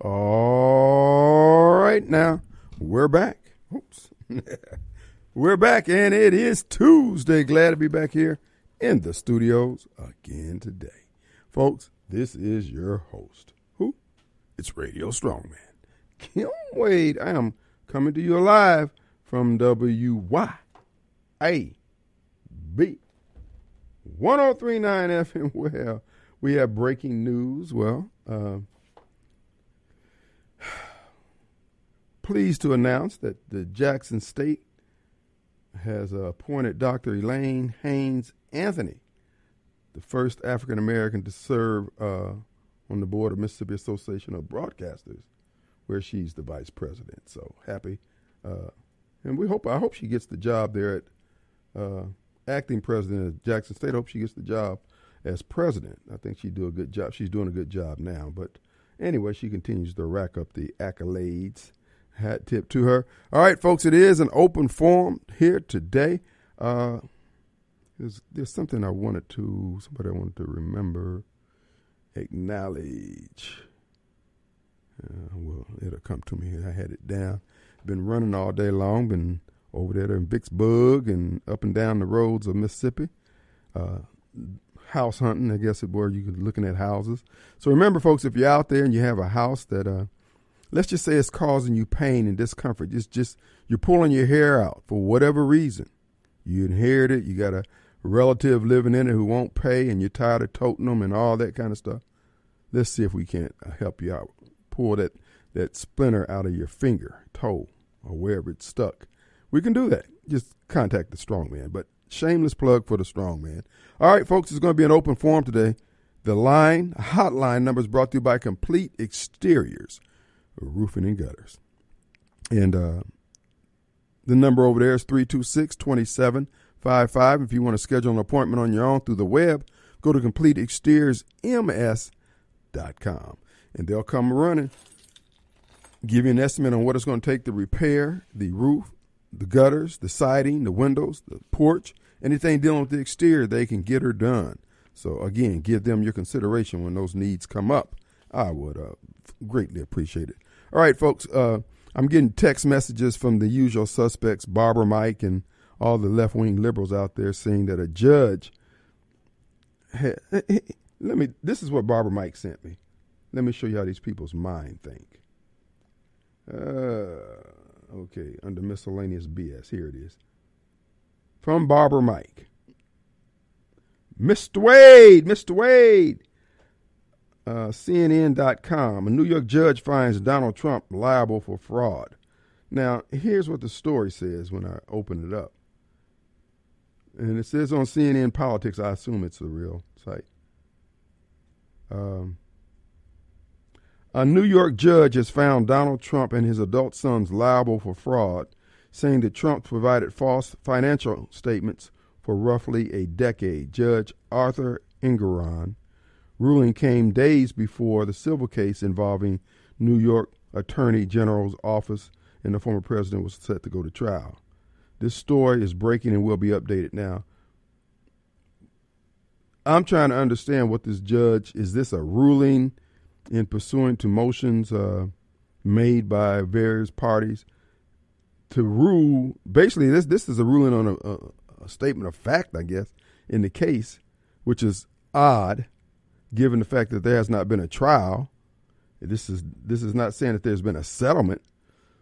All right, now we're back. Oops. we're back, and it is Tuesday. Glad to be back here in the studios again today. Folks, this is your host. Who? It's Radio Strongman. Kim Wade. I am coming to you live from WYAB 1039 FM. Well, we have breaking news. Well, uh, pleased to announce that the Jackson State has appointed Dr. Elayne Hayes Anthony, the first African American to serve uh, on the board of Mississippi Association of Broadcasters, where she's the vice president. So happy, uh, and we hope I hope she gets the job there at uh, acting president of Jackson State. I hope she gets the job as president. I think she'd do a good job. She's doing a good job now, but anyway, she continues to rack up the accolades Hat tip to her. All right, folks, it is an open forum here today. Uh, there's, there's something I wanted to, somebody I wanted to remember, acknowledge. Uh, well, it'll come to me. I had it down. Been running all day long. Been over there in Vicksburg and up and down the roads of Mississippi. Uh, house hunting, I guess, it where you are looking at houses. So remember, folks, if you're out there and you have a house that uh, let's just say it's causing you pain and discomfort. just just you're pulling your hair out for whatever reason. You inherit it. You got a relative living in it who won't pay, and you're tired of toting them and all that kind of stuff. Let's see if we can't uh, help you out. Pull that that splinter out of your finger, toe, or wherever it's stuck. We can do that. Just contact the strong man. But shameless plug for the strong man. All right, folks, it's going to be an open forum today. The line, hotline number is brought to you by Complete Exteriors roofing and gutters. And uh, the number over there is 326 2755. If you want to schedule an appointment on your own through the web, go to CompleteExteriorsMS.com and they'll come running, give you an estimate on what it's going to take to repair the roof, the gutters, the siding, the windows, the porch, anything dealing with the exterior, they can get her done. So, again, give them your consideration when those needs come up. I would uh, greatly appreciate it. All right, folks. Uh, I'm getting text messages from the usual suspects, Barbara Mike, and all the left wing liberals out there saying that a judge. Had, let me. This is what Barbara Mike sent me. Let me show you how these people's mind think. Uh, okay, under miscellaneous BS. Here it is. From Barbara Mike. Mr. Wade, Mr. Wade, uh, CNN.com. A New York judge finds Donald Trump liable for fraud. Now, here's what the story says when I open it up. And it says on CNN Politics, I assume it's the real site. Um, a New York judge has found Donald Trump and his adult sons liable for fraud, saying that Trump provided false financial statements for roughly a decade. Judge Arthur Engoron ruling came days before the civil case involving New York Attorney General's office and the former president was set to go to trial. This story is breaking and will be updated now. I'm trying to understand what this judge is. This a ruling in pursuant to motions uh, made by various parties to rule? Basically, this this is a ruling on a, a, a statement of fact, I guess, in the case, which is odd given the fact that there has not been a trial. This is this is not saying that there's been a settlement.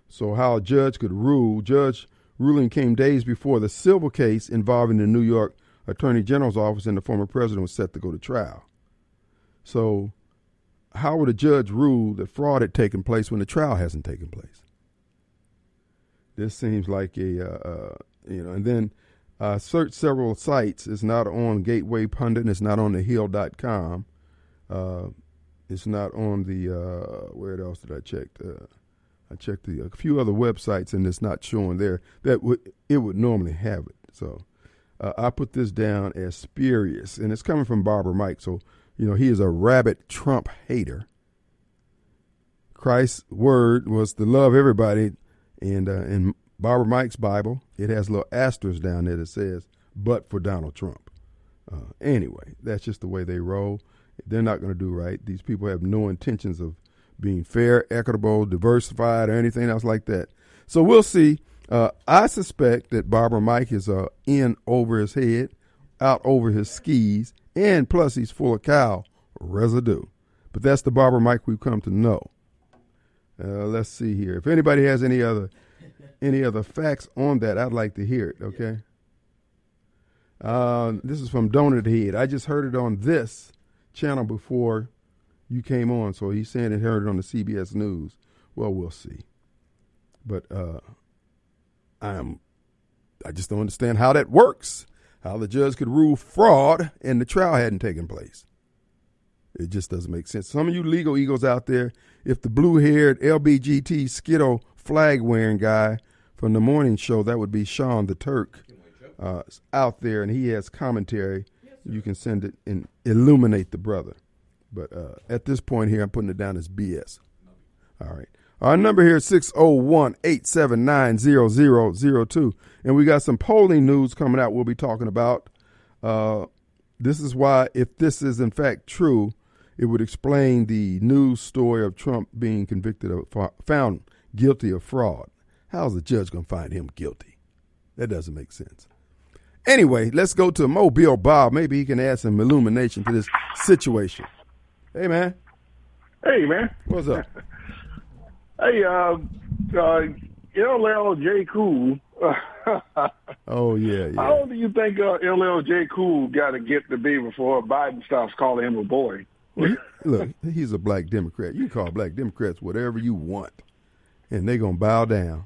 So how a judge could rule, judge ruling came days before the civil case involving the New York Attorney General's office and the former president was set to go to trial. So how would a judge rule that fraud had taken place when the trial hasn't taken place? This seems like a uh, uh, you know, and then uh, search several sites. It's not on Gateway Pundit. It's not on the Hill.com. Uh, it's not on the uh, where else did I check? Uh, I checked the, a few other websites and it's not showing there. That would it would normally have it. So uh, I put this down as spurious, and it's coming from Barbara Mike. So you know he is a rabid Trump hater. Christ's word was to love everybody, and uh, in Barbara Mike's Bible, it has little asterisk down there that says, "But for Donald Trump." Uh, anyway, that's just the way they roll they're not going to do right. These people have no intentions of being fair, equitable, diversified, or anything else like that. So we'll see. Uh, I suspect that Barbara Mike is uh, in over his head, out over his skis, and plus he's full of cow residue. But that's the Barbara Mike we've come to know. Uh, let's see here. If anybody has any other any other facts on that, I'd like to hear it. Okay. Uh, this is from Donut Head. I just heard it on this channel before you came on, so he's saying he heard it on the CBS News. Well, we'll see. But uh, I am, I just don't understand how that works. How the judge could rule fraud and the trial hadn't taken place. It just doesn't make sense. Some of you legal egos out there, if the blue haired LBGT Skittle flag wearing guy from the morning show, that would be Sean the Turk, uh, out there, and he has commentary. You can send it and illuminate the brother. But uh, at this point here, I'm putting it down as BS. All right. Our number here is 601 879 0002. And we got some polling news coming out we'll be talking about. Uh, this is why, if this is in fact true, it would explain the news story of Trump being convicted of, found guilty of fraud. How's the judge going to find him guilty? That doesn't make sense. Anyway, let's go to Mobile Bob. Maybe he can add some illumination to this situation. Hey, man. Hey, man. What's up? hey, uh, uh, LL J. Cool. oh, yeah, yeah. How old do you think uh, LL J. Cool got to get to be before Biden stops calling him a boy? Well, look, he's a black Democrat. You can call black Democrats whatever you want, and they're going to bow down.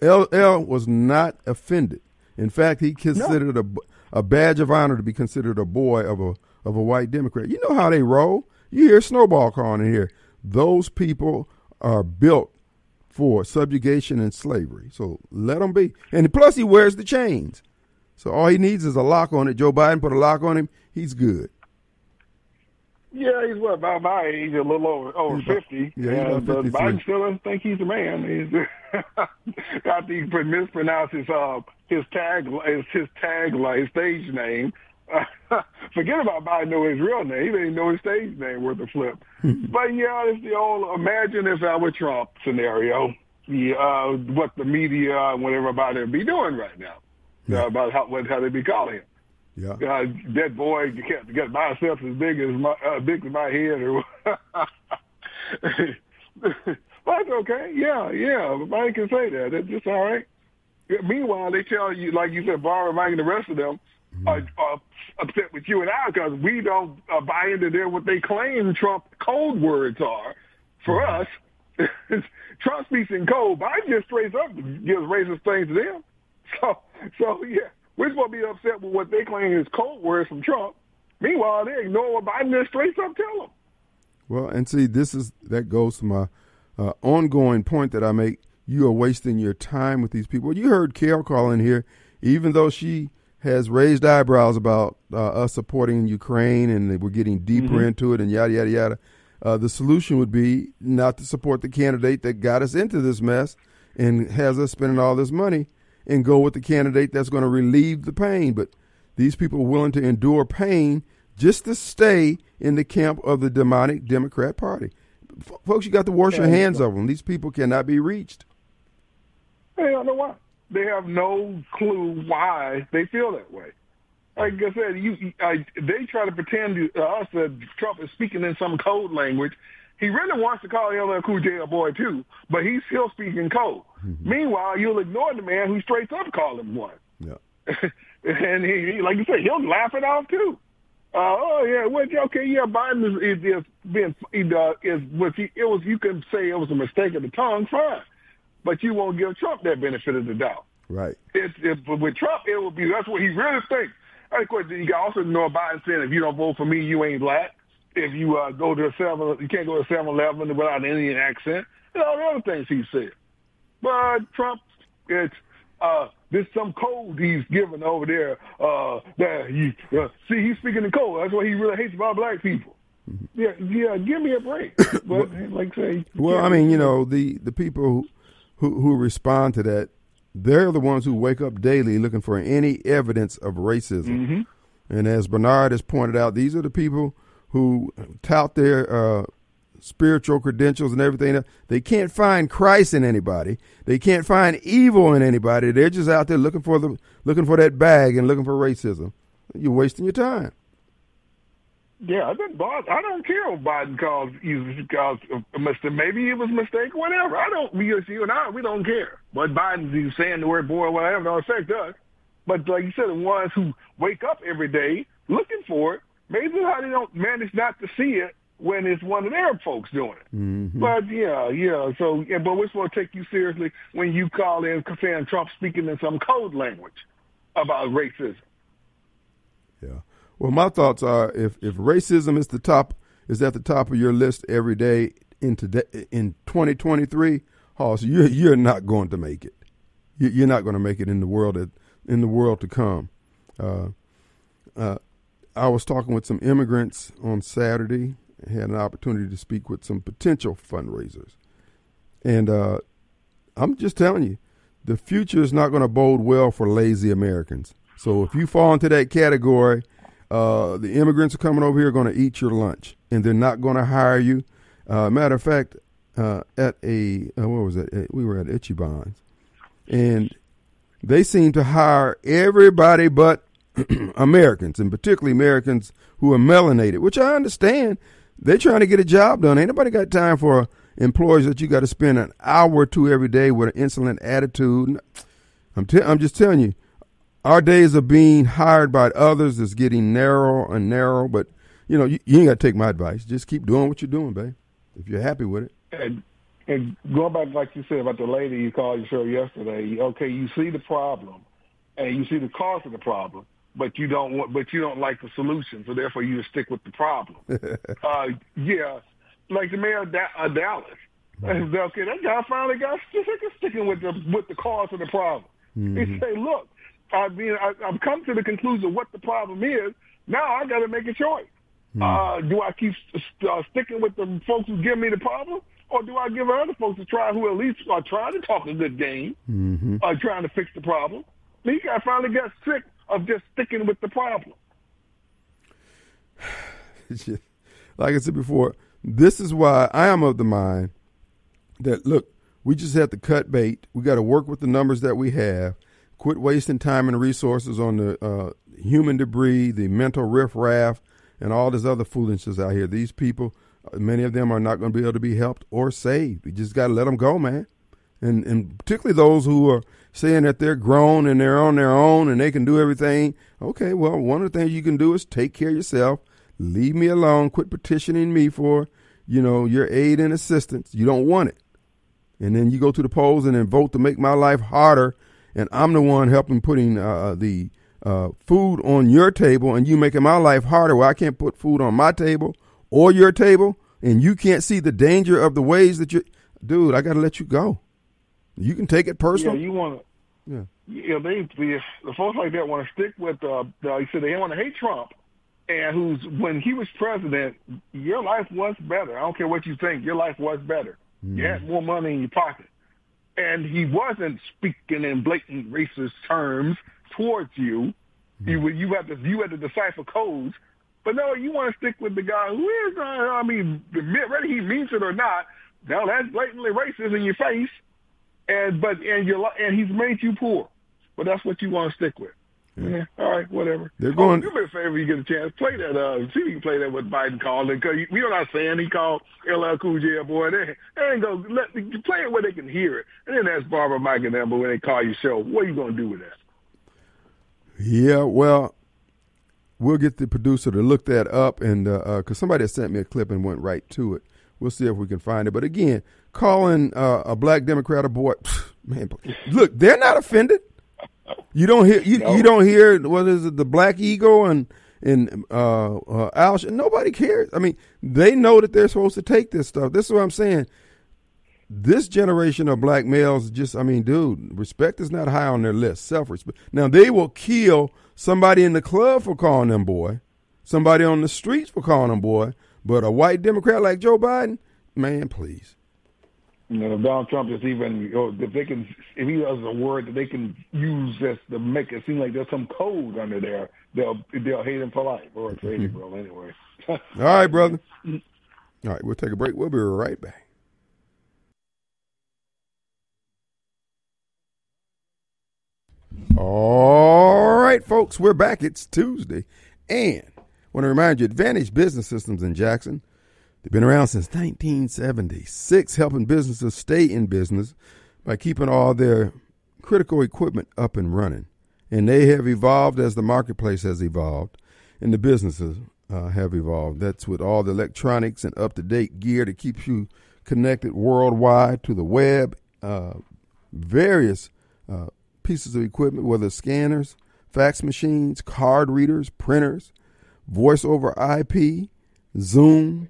LL was not offended. In fact, he considered no. a, a badge of honor to be considered a boy of a of a white Democrat. You know how they roll. You hear Snowball calling in here. Those people are built for subjugation and slavery. So let them be. And plus, he wears the chains. So all he needs is a lock on it. Joe Biden put a lock on him. He's good. Yeah, he's what about my age, a little over over he's fifty. yeah, he's about but Biden still doesn't think he's a man. He's I think he mispronounced his uh his tag his his tag like his stage name. Forget about Biden know his real name. He didn't know his stage name worth a flip. but yeah, it's the old imagine if I were Trump scenario. Yeah, uh, what the media and what everybody would be doing right now yeah. uh, about how what how they be calling him. Yeah. Uh, that boy can't get myself as big as my uh, big as my head or that's okay. Yeah, yeah. Mike can say that. That's just all right. Meanwhile, they tell you, like you said, Barbara, Mike, and the rest of them mm-hmm. are, are upset with you and I because we don't uh, buy into their what they claim Trump code words are. For mm-hmm. us, Trump speaks in code. I just straight up gives racist things to them. So, so yeah, we're supposed to be upset with what they claim is code words from Trump. Meanwhile, they ignore what Biden just straight up tell them. Well, and see, this is that goes to my uh, ongoing point that I make. You are wasting your time with these people. You heard Carol call in here, even though she has raised eyebrows about uh, us supporting Ukraine and we're getting deeper mm-hmm. into it and yada yada yada. Uh, the solution would be not to support the candidate that got us into this mess and has us spending all this money and go with the candidate that's going to relieve the pain. But these people are willing to endure pain just to stay in the camp of the demonic Democrat Party. F- folks, you got to wash your hands of them. These people cannot be reached. Hey, I don't know why. They have no clue why they feel that way. Like I said, you, I, they try to pretend to uh, us that Trump is speaking in some code language he really wants to call LL Cool J a boy too, but he's still speaking code. Mm-hmm. Meanwhile, you'll ignore the man who straight up called him one. Yeah. and he, like you said, he'll laugh it off too. Uh, oh yeah, well, okay, yeah, Biden is, is, is being uh, is was he, it was you can say it was a mistake of the tongue, fine, but you won't give Trump that benefit of the doubt. Right. It, it, with Trump, it will be that's what he really thinks. And of course, you also ignore Biden saying, if you don't vote for me, you ain't black if you uh, go to a seven, you can't go to Seven Eleven without an Indian accent. And all the other things he said. But Trump, it's uh, there's some code he's giving over there. Uh, that he uh, see he's speaking in code. That's why he really hates about black people. Yeah, yeah. Give me a break. But well, like say, well, I mean, you know, the the people who, who who respond to that, they're the ones who wake up daily looking for any evidence of racism. Mm-hmm. And as Bernard has pointed out, these are the people who tout their uh, spiritual credentials and everything. They can't find Christ in anybody. They can't find evil in anybody. They're just out there looking for the looking for that bag and looking for racism. You're wasting your time. Yeah, I think Biden, I don't care if Biden calls you calls a mistake. Maybe it was a mistake, whatever. I don't. We, you and I, we don't care. But Biden's saying the word boy, whatever, don't us. But like you said, the ones who wake up every day looking for it, maybe how they don't manage not to see it when it's one of their folks doing it. Mm-hmm. But yeah, yeah. So, yeah, but we're supposed to take you seriously when you call in saying Trump speaking in some code language about racism. Yeah. Well, my thoughts are if, if racism is the top is at the top of your list every day in today in 2023, Hoss, you're you're not going to make it. You're not going to make it in the world in the world to come. Uh, uh, I was talking with some immigrants on Saturday. I had an opportunity to speak with some potential fundraisers, and uh, I'm just telling you, the future is not going to bode well for lazy Americans. So if you fall into that category uh, the immigrants are coming over here going to eat your lunch, and they're not going to hire you. Uh, matter of fact, uh, at a uh, what was it? We were at Ichiban's, and they seem to hire everybody but Americans, and particularly Americans who are melanated, which I understand. They're trying to get a job done. Ain't nobody got time for employees that you got to spend an hour or two every day with an insolent attitude. I'm, t- I'm just telling you, our days of being hired by others is getting narrow and narrow. But you know, you, you ain't got to take my advice. Just keep doing what you're doing, babe. If you're happy with it. And, and going back, like you said about the lady you called your show yesterday. Okay, you see the problem, and you see the cause of the problem, but you don't want, but you don't like the solution. So therefore, you stick with the problem. uh, yeah, like the mayor of da- uh, Dallas. Mm-hmm. Okay, that guy finally got sick of sticking with the with the cause of the problem. Mm-hmm. He say, look, I mean, I, I've come to the conclusion of what the problem is. Now I got to make a choice. Mm. Uh, do I keep uh, sticking with the folks who give me the problem, or do I give other folks a try who at least are trying to talk a good game, mm-hmm. uh, trying to fix the problem? He got finally got sick of just sticking with the problem. like I said before, this is why I am of the mind that look, we just have to cut bait. We got to work with the numbers that we have Quit wasting time and resources on the uh, human debris, the mental riffraff, and all this other foolishness out here. These people, uh, many of them are not going to be able to be helped or saved. We just got to let them go, man. And and particularly those who are saying that they're grown and they're on their own and they can do everything. Okay, well, one of the things you can do is take care of yourself. Leave me alone. Quit petitioning me for, you know, your aid and assistance. You don't want it. And then you go to the polls and then vote to make my life harder and I'm the one helping putting uh, uh, the uh, food on your table, and you making my life harder where I can't put food on my table or your table, and you can't see the danger of the ways that you, dude. I got to let you go. You can take it personal. Yeah, you want to. Yeah. Yeah, they the, the folks like that want to stick with. Uh, you said they want to hate Trump, and who's when he was president, your life was better. I don't care what you think, your life was better. Mm. You had more money in your pocket and he wasn't speaking in blatant racist terms towards you. Mm-hmm. You you had to you had to decipher codes. But no, you want to stick with the guy who is, uh, I mean, whether he means it or not, now that's blatantly racist in your face, and but and you and he's made you poor, but that's what you want to stick with. Yeah. yeah. All right. Whatever. They're going. Oh, do me a favor. You get a chance. Play that. Uh, see if you can play that with Biden calling. Cause we are not saying he called LL Cool J boy. They, they ain't go let play it where they can hear it, and then ask Barbara Mike and. But when they call your show, what are you gonna do with that? Yeah. Well, we'll get the producer to look that up, and because uh, uh, somebody sent me a clip and went right to it. We'll see if we can find it. But again, calling uh, a black Democrat a boy, man, look, they're not offended. You don't hear you, no. you don't hear what is it the Black Eagle and and uh, uh, Al. Nobody cares. I mean, they know that they're supposed to take this stuff. This is what I'm saying. This generation of black males, just I mean, dude, respect is not high on their list. Self respect. Now they will kill somebody in the club for calling them boy, somebody on the streets for calling them boy, but a white Democrat like Joe Biden, man, please. You know, Donald Trump is even, you know, if they can, if he has a word that they can use just to make it seem like there's some code under there, they'll they'll hate him for life or crazy mm-hmm. bro anyway. All right, brother. All right, we'll take a break. We'll be right back. All right, folks, we're back. It's Tuesday. And I want to remind you Advantage Business Systems in Jackson. They've been around since 1976, helping businesses stay in business by keeping all their critical equipment up and running. And they have evolved as the marketplace has evolved and the businesses uh, have evolved. That's with all the electronics and up to date gear that keeps you connected worldwide to the web, uh, various uh, pieces of equipment, whether scanners, fax machines, card readers, printers, voice over IP, Zoom,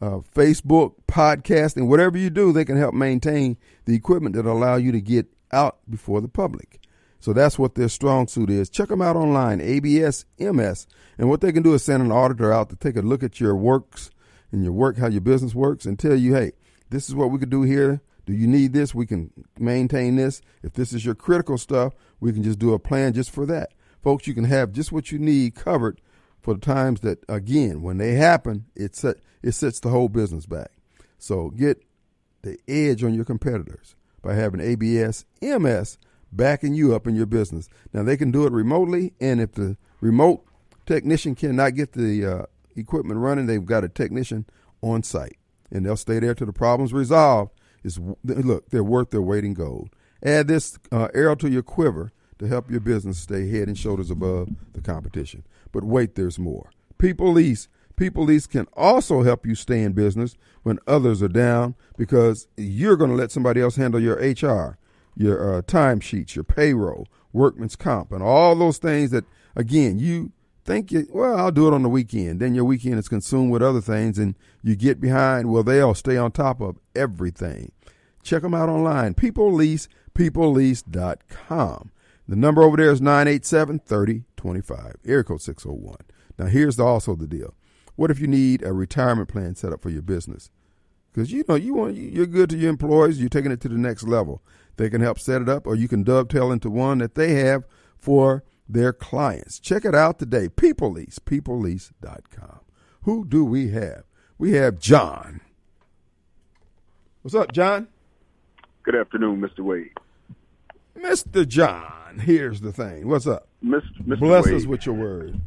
uh, Facebook, podcasting, whatever you do, they can help maintain the equipment that allow you to get out before the public. So that's what their strong suit is. Check them out online, ABS MS. And what they can do is send an auditor out to take a look at your works and your work, how your business works, and tell you, hey, this is what we could do here. Do you need this? We can maintain this. If this is your critical stuff, we can just do a plan just for that. Folks, you can have just what you need covered for the times that, again, when they happen, it, set, it sets the whole business back. So get the edge on your competitors by having ABS MS backing you up in your business. Now, they can do it remotely, and if the remote technician cannot get the uh, equipment running, they've got a technician on site, and they'll stay there till the problem's resolved. Is look, they're worth their weight in gold. Add this uh, arrow to your quiver to help your business stay head and shoulders above the competition. But wait, there's more. People Lease. People Lease can also help you stay in business when others are down because you're going to let somebody else handle your HR, your uh, timesheets, your payroll, workman's comp, and all those things that, again, you think, you, well, I'll do it on the weekend. Then your weekend is consumed with other things and you get behind. Well, they'll stay on top of everything. Check them out online. People Lease, peoplelease.com. The number over there is 987 3025, area code 601. Now, here's the, also the deal. What if you need a retirement plan set up for your business? Because you know you want you're good to your employees, you're taking it to the next level. They can help set it up, or you can dovetail into one that they have for their clients. Check it out today. People Lease, peoplelease.com. Who do we have? We have John. What's up, John? Good afternoon, Mr. Wade. Mr. John, here's the thing. What's up? Mr. Mr. Bless Wade, us with your word.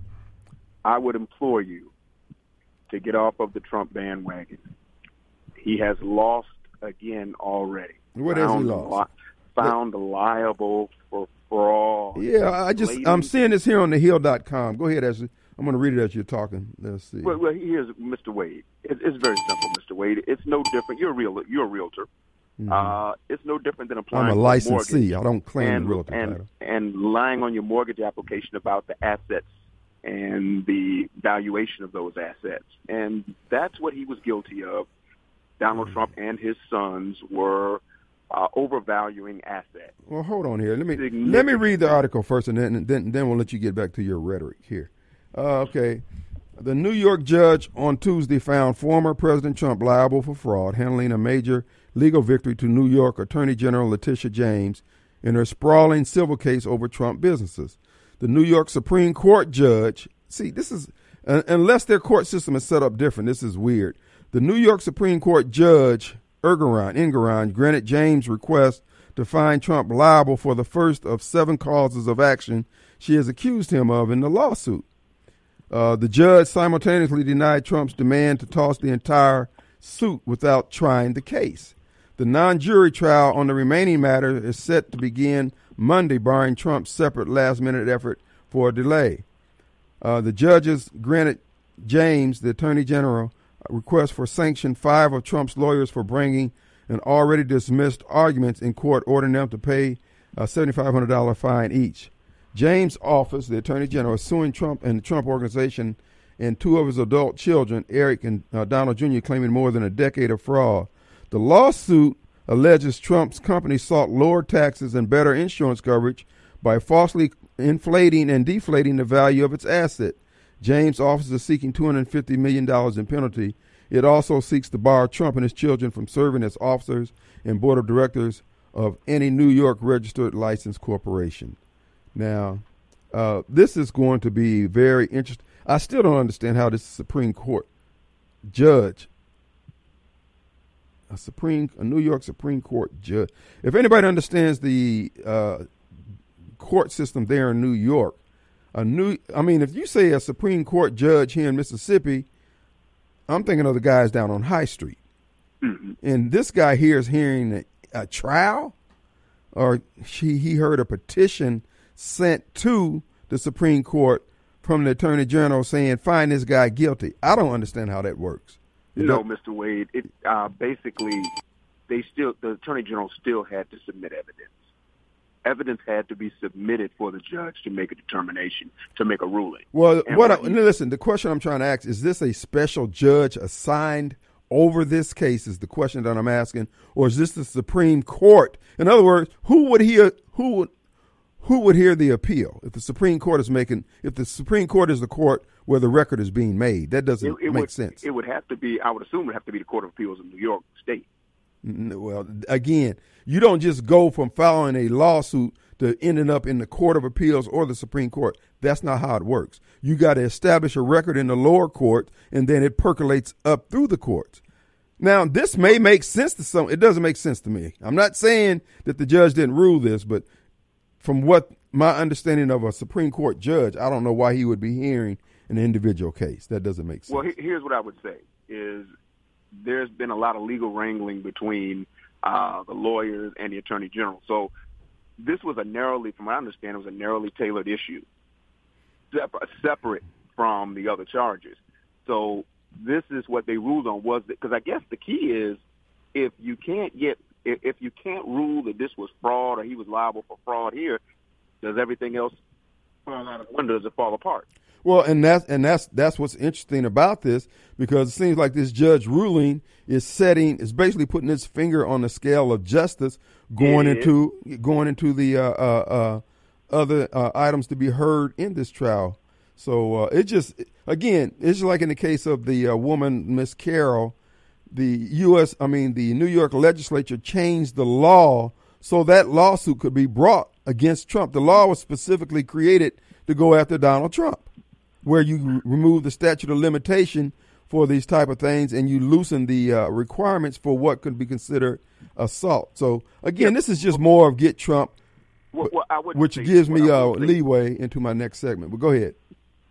I would implore you to get off of the Trump bandwagon. He has lost again already. What has he lost? li- found liable for fraud. Yeah, I just I'm seeing this here on thehill.com. Go ahead, Ashley. I'm going to read it as you're talking. Let's see. Well, well, here's Mr. Wade. It, it's very simple, Mr. Wade. It's no different. You're a real. You're a realtor. Uh, it's no different than applying Mm-hmm. I'm a licensee. mortgage I don't claim and, the realtor and, title. and lying on your mortgage application about the assets and the valuation of those assets. And that's what he was guilty of. Donald Mm-hmm. Trump and his sons were uh, overvaluing assets. Well, hold on here. Let me let me read the article first, and then then then we'll let you get back to your rhetoric here. Uh, okay. The New York judge on Tuesday found former President Trump liable for fraud, handling a major legal victory to New York Attorney General Letitia James in her sprawling civil case over Trump businesses. The New York Supreme Court judge, see, this is unless their court system is set up different. This is weird. The New York Supreme Court judge Ergeron, Engoron granted James' request to find Trump liable for the first of seven causes of action she has accused him of in the lawsuit. Uh, the judge simultaneously denied Trump's demand to toss the entire suit without trying the case. The non jury trial on the remaining matter is set to begin Monday, barring Trump's separate last minute effort for a delay. Uh, the judges granted James, the Attorney General, a request for sanction five of Trump's lawyers for bringing an already dismissed arguments in court, ordering them to pay a $7,500 fine each. James' office, the Attorney General, is suing Trump and the Trump Organization and two of his adult children, Eric and uh, Donald Jr., claiming more than a decade of fraud. The lawsuit alleges Trump's company sought lower taxes and better insurance coverage by falsely inflating and deflating the value of its asset. James' office is seeking $250 million in penalty. It also seeks to bar Trump and his children from serving as officers and board of directors of any New York registered licensed corporation. Now, uh, this is going to be very interesting. I still don't understand how this Supreme Court judge, a Supreme, a New York Supreme Court judge. If anybody understands the uh, court system there in New York, a new, I mean, if you say a Supreme Court judge here in Mississippi, I'm thinking of the guys down on High Street. Mhm. And this guy here is hearing a, a trial, or she, he heard a petition sent to the Supreme Court from the Attorney General saying, find this guy guilty. I don't understand how that works. No, Mr. Wade. It uh, basically they still the attorney general still had to submit evidence. Evidence had to be submitted for the judge to make a determination to make a ruling. Well, And what? I, he- listen, the question I'm trying to ask is: This a special judge assigned over this case? Is the question that I'm asking, or is this the Supreme Court? In other words, who would he? who would who would hear the appeal if the Supreme Court is making? If the Supreme Court is the court where the record is being made, that doesn't It, it make would, sense. It would have to be. I would assume it would have to be the Court of Appeals in New York State. Well, again, you don't just go from filing a lawsuit to ending up in the Court of Appeals or the Supreme Court. That's not how it works. You got to establish a record in the lower court, and then it percolates up through the courts. Now, this may make sense to some. It doesn't make sense to me. I'm not saying that the judge didn't rule this, but from what my understanding of a Supreme Court judge, I don't know why he would be hearing an individual case. That doesn't make sense. Well, here's what I would say: is there's been a lot of legal wrangling between uh, the lawyers and the attorney general. So this was a narrowly, from what I understand, it was a narrowly tailored issue, separate, separate from the other charges. So this is what they ruled on was because I guess the key is if you can't get if, if you can't rule that this was fraud or he was liable for fraud here, does everything else fall out of when does it fall apart? Well, and that's and that's that's what's interesting about this because it seems like this judge ruling is setting is basically putting its finger on the scale of justice going It is. into going into the uh, uh, uh, other uh, items to be heard in this trial. So uh, it just again, it's just like in the case of the uh, woman Miss Carroll, the U.S. I mean the New York legislature changed the law so that lawsuit could be brought against Trump. The law was specifically created to go after Donald Trump where you remove the statute of limitation for these type of things and you loosen the uh, requirements for what could be considered assault. So again, this is just more of get Trump, Well, well, which gives me uh, leeway into my next segment. But go ahead.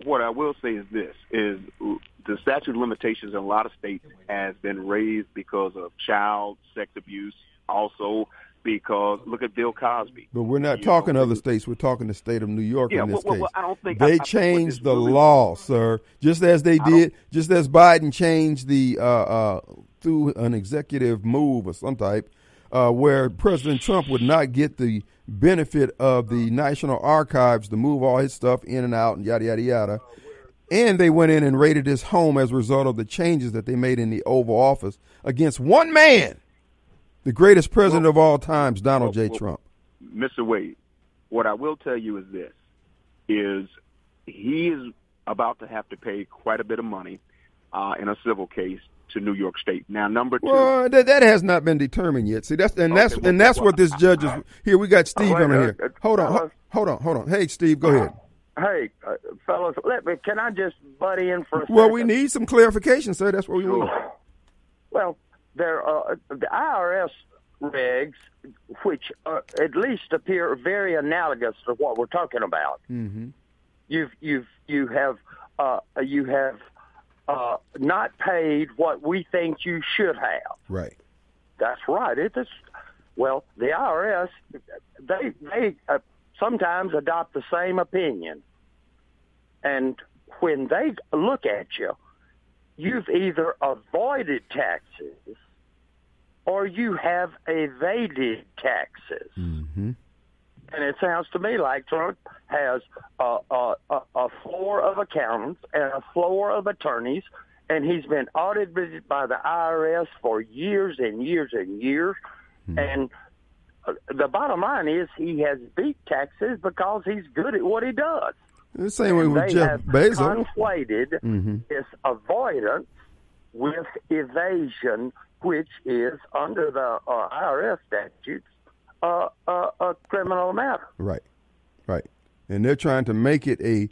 What I will say is this: is the statute of limitations in a lot of states has been raised because of child sex abuse, also because look at Bill Cosby. But we're not You talking know, other states. We're talking the state of New York Yeah, in this well, case. well, I don't think- I- I they think changed the really- law, sir. Just as they did, just as Biden changed the uh, uh, through an executive move of some type, uh, where President Trump would not get the benefit of the National Archives to move all his stuff in and out and yada yada yada. And they went in and raided his home as a result of the changes that they made in the Oval Office against one man, the greatest president of all times, Donald J. well, Trump. Mr. Wade, what I will tell you is this: is he is about to have to pay quite a bit of money uh, in a civil case to New York State. Now, number two. Well, that, that has not been determined yet. See, that's and that's well, and that's well, what this judge is. Here we got Steve wait, on uh, here. uh, Hold on, fellas. hold on, hold on. Hey, Steve, go ahead. Hey, uh, fellas, let me. Can I just butt in for a Well, second? we need some clarification, sir. That's what we want. Well, there are the IRS regs, which uh, at least appear very analogous to what we're talking about. Mm-hmm. You've you've you have uh, you have uh, not paid what we think you should have. Right. That's right. It is. Well, the IRS they they uh, sometimes adopt the same opinion, and when they look at you, you've either avoided taxes or you have evaded taxes. Mm-hmm. And it sounds to me like Trump has a, a, a, floor of accountants and a floor of attorneys, and he's been audited by the IRS for years and years and years. And uh, the bottom line is he has beat taxes because he's good at what he does. The same way with they Jeff have Bezos. conflated Mhm. this avoidance with evasion, which is under the uh, IRS statutes uh, uh, a criminal matter. Right. Right. And they're trying to make it a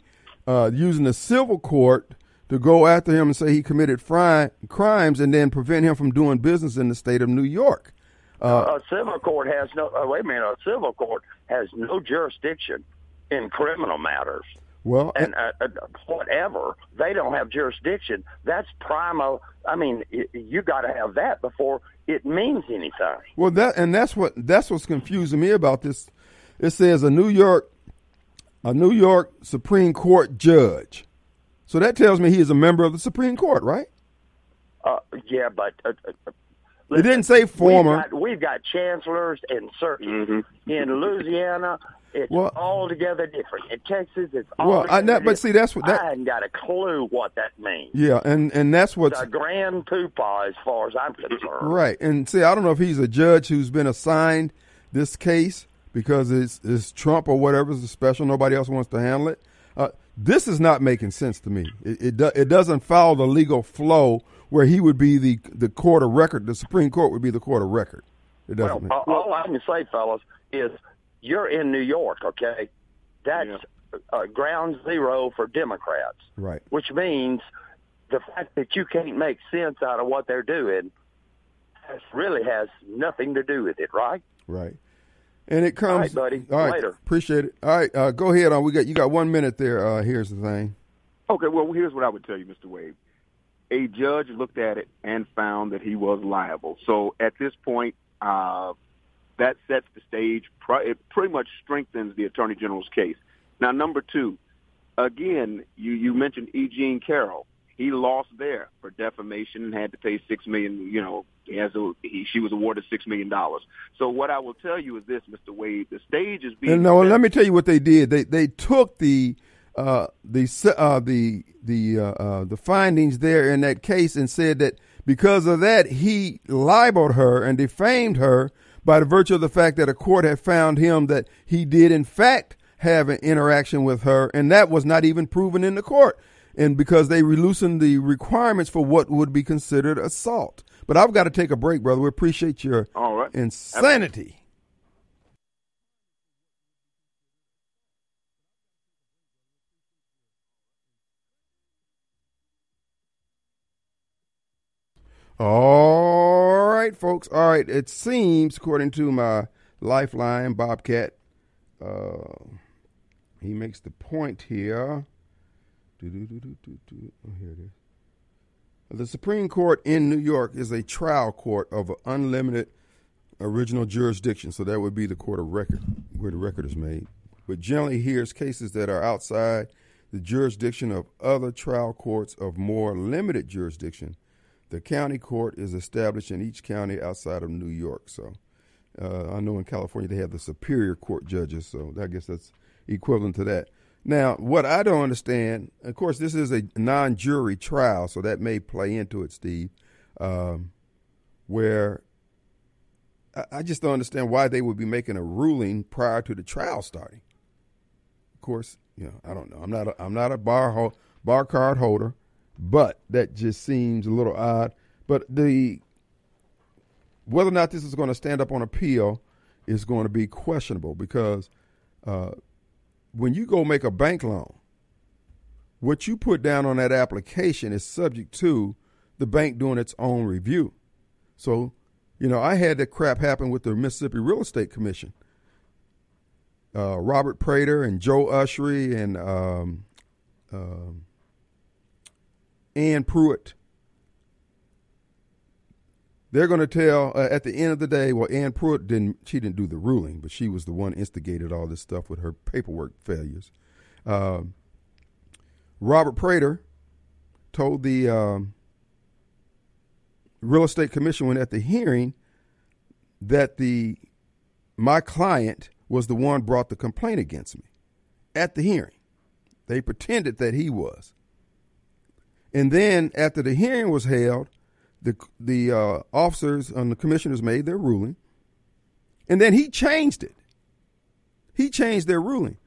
uh, using the civil court to go after him and say he committed fri- crimes and then prevent him from doing business in the state of New York. Uh, a civil court has no. Uh, wait a minute. A civil court has no jurisdiction in criminal matters. Well, and uh, uh, whatever they don't have jurisdiction. That's primal. I mean, you got to have that before it means anything. Well, that and that's what that's what's confusing me about this. It says a New York, a New York Supreme Court judge. So that tells me he is a member of the Supreme Court, right? Uh, yeah, but uh, uh it didn't say former. We've got, we've got chancellors and searches mm-hmm. in Louisiana. It's well, altogether different. In Texas, it's all well, I, but see, that's what that, I hadn't got a clue what that means. Yeah, and and that's what a grand poopah, as far as I'm concerned. Right, and see, I don't know if he's a judge who's been assigned this case because it's it's Trump or whatever is special. Nobody else wants to handle it. Uh, this is not making sense to me. It it, do, it doesn't follow the legal flow where he would be the the court of record. The Supreme Court would be the court of record. It doesn't. Well, all I can say, fellas, is you're in New York. Okay, that's yeah. uh, ground zero for Democrats. Right. Which means the fact that you can't make sense out of what they're doing really has nothing to do with it, right? Right. And it comes, all right, buddy. All right, Later. Appreciate it. All right, uh, go ahead. On we got you got one minute there. Uh, here's the thing. Okay. Well, here's what I would tell you, Mr. Wade a judge looked at it and found that he was liable. So at this point, uh, that sets the stage. It pretty much strengthens the attorney general's case. Now, number two, again, you, you mentioned E. Jean Carroll. He lost there for defamation and had to pay six million. You know, he has a, he, she was awarded six million dollars. So what I will tell you is this, Mr. Wade: the stage is being. No, let me tell you what they did. They they took the uh, the uh, the the uh, uh, the findings there in that case and said that because of that he libeled her and defamed her by the virtue of the fact that a court had found him that he did in fact have an interaction with her and that was not even proven in the court. And because they loosened the requirements for what would be considered assault. But i've got to take a break brother. We appreciate your All right. insanity All right, folks. All right. It seems, according to my lifeline, Bobcat, uh, he makes the point here. Oh, here it is. The Supreme Court in New York is a trial court of unlimited original jurisdiction, so that would be the court of record, where the record is made. But generally hears cases that are outside the jurisdiction of other trial courts of more limited jurisdiction the county court is established in each county outside of New York. So uh, I know in California they have the superior court judges. So I guess that's equivalent to that. Now, what I don't understand, of course, this is a non jury trial, so that may play into it, Steve, um, where I, I just don't understand why they would be making a ruling prior to the trial starting. Of course, you know, I don't know. I'm not a, I'm not a bar ho- bar card holder. But that just seems a little odd. But the whether or not this is going to stand up on appeal is going to be questionable because uh, when you go make a bank loan, what you put down on that application is subject to the bank doing its own review. So, you know, I had that crap happen with the Mississippi Real Estate Commission. Uh, Robert Praytor and Joe Ushery and um, um, Ann Pruitt. They're going to tell uh, at the end of the day. Well, Ann Pruitt didn't. She didn't do the ruling, but she was the one instigated all this stuff with her paperwork failures. Uh, Robert Praytor told the um, real estate commission when at the hearing that the my client was the one brought the complaint against me at the hearing. They pretended that he was. And then after the hearing was held, the the uh, officers and the commissioners made their ruling, and then he changed it. He changed their ruling.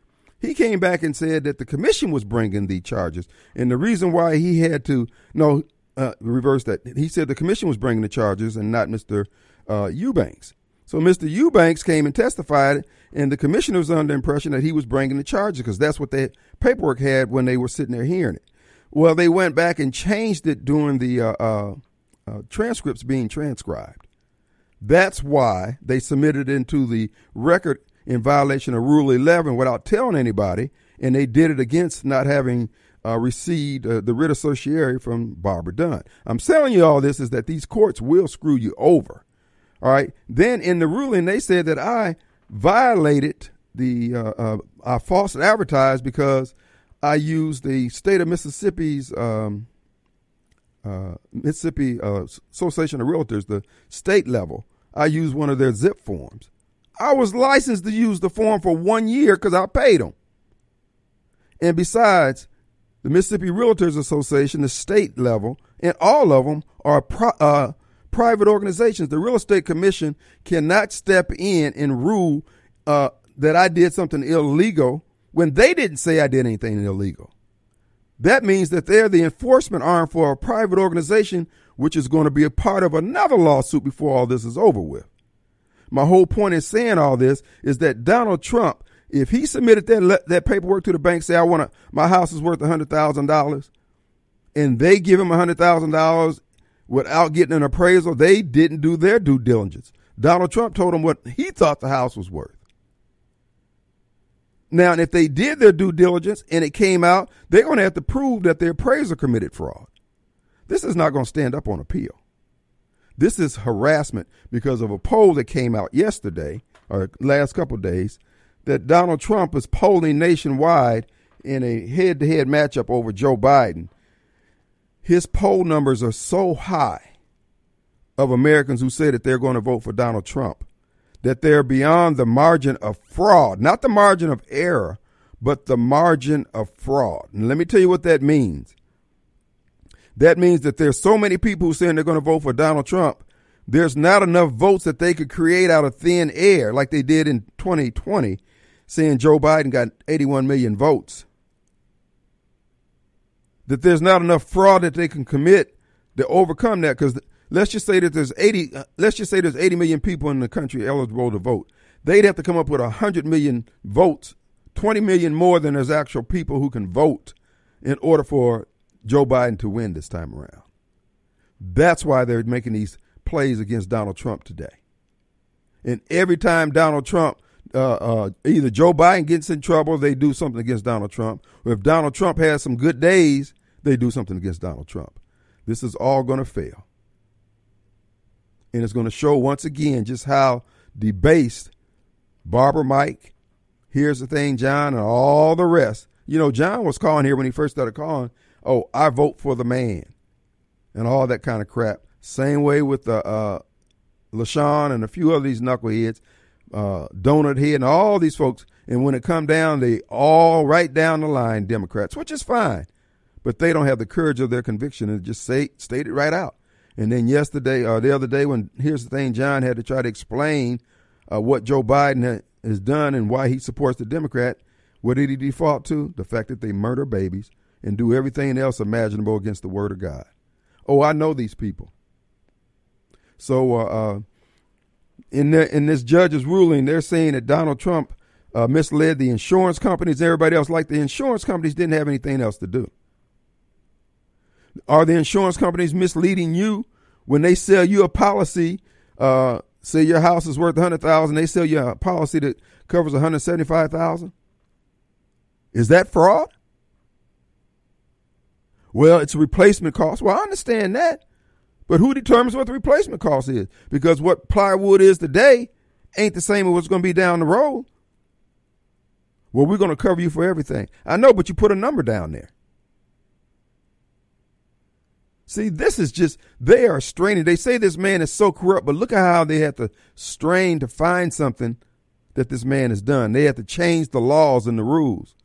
He came back and said that the commission was bringing the charges, and the reason why he had to no uh, reverse that. He said the commission was bringing the charges and not Mister uh, Eubanks. So So Mr. Eubanks came and testified, and the commissioner was under the impression that he was bringing the charges because that's what the paperwork had when they were sitting there hearing it. Well, they went back and changed it during the uh, uh, uh, transcripts being transcribed. That's why they submitted into the record in violation of Rule 11 without telling anybody, and they did it against not having uh, received uh, the writ of certiorari from Barbara Dunn. I'm telling you all this is that these courts will screw you over. All right. Then in the ruling, they said that I violated the uh, uh, I falsely advertised because I used the state of Mississippi's um, uh, Mississippi uh, Association of Realtors, the state level. I used one of their zip forms. I was licensed to use the form for one year because I paid them. And besides, the Mississippi Realtors Association, the state level, and all of them are pro, uh, private organizations. The Real Estate Commission cannot step in and rule uh, that I did something illegal when they didn't say I did anything illegal. That means that they're the enforcement arm for a private organization, which is going to be a part of another lawsuit before all this is over with. My whole point in saying all this is that Donald Trump, if he submitted that that paperwork to the bank, say I want to, my house is worth hundred thousand dollars, and they give him hundred thousand dollars without getting an appraisal, they didn't do their due diligence. Donald Trump told them what he thought the house was worth. Now, if they did their due diligence and it came out, they're going to have to prove that their appraiser committed fraud. This is not going to stand up on appeal. This is harassment because of a poll that came out yesterday or last couple days that Donald Trump is polling nationwide in a head to head matchup over Joe Biden his poll numbers are so high of Americans who say that they're going to vote for Donald Trump that they're beyond the margin of fraud, not the margin of error, but the margin of fraud. And let me tell you what that means. That means that there's so many people who saying they're going to vote for Donald Trump. There's not enough votes that they could create out of thin air like they did in 2020, saying Joe Biden got 81 million votes that there's not enough fraud that they can commit to overcome that. Because let's just say that there's 80, uh, let's just say there's 80 million people in the country eligible to vote. They'd have to come up with 100 million votes, 20 million more than there's actual people who can vote in order for Joe Biden to win this time around. That's why they're making these plays against Donald Trump today. And every time Donald Trump uh, uh, either Joe Biden gets in trouble, they do something against Donald Trump, or if Donald Trump has some good days, they do something against Donald Trump. This is all going to fail. And it's going to show once again just how debased Barbara Mike, here's the thing, John, and all the rest. You know, John was calling here when he first started calling, oh, I vote for the man, and all that kind of crap. Same way with the uh, LaShawn and a few of these knuckleheads uh, Donut Head, and all these folks. And when it come down, they all right down the line Democrats, which is fine, but they don't have the courage of their conviction and just say state it right out. And then yesterday or the other day, when here's the thing, John had to try to explain uh, what Joe Biden has done and why he supports the Democrat. What did he default to? The fact that they murder babies and do everything else imaginable against the Word of God. Oh, I know these people. So uh, uh, in the, in this judge's ruling, they're saying that Donald Trump uh, misled the insurance companies everybody else, like the insurance companies didn't have anything else to do. Are the insurance companies misleading you when they sell you a policy? Uh, say your house is worth a hundred thousand, they sell you a policy that covers one hundred seventy-five thousand. Is that fraud? Well, it's replacement cost. Well, I understand that. But who determines what the replacement cost is? Because what plywood is today ain't the same as what's going to be down the road. Well, we're going to cover you for everything. I know, but you put a number down there. See, this is just, they are straining. They say this man is so corrupt, but look at how they have to strain to find something that this man has done. They have to change the laws and the rules.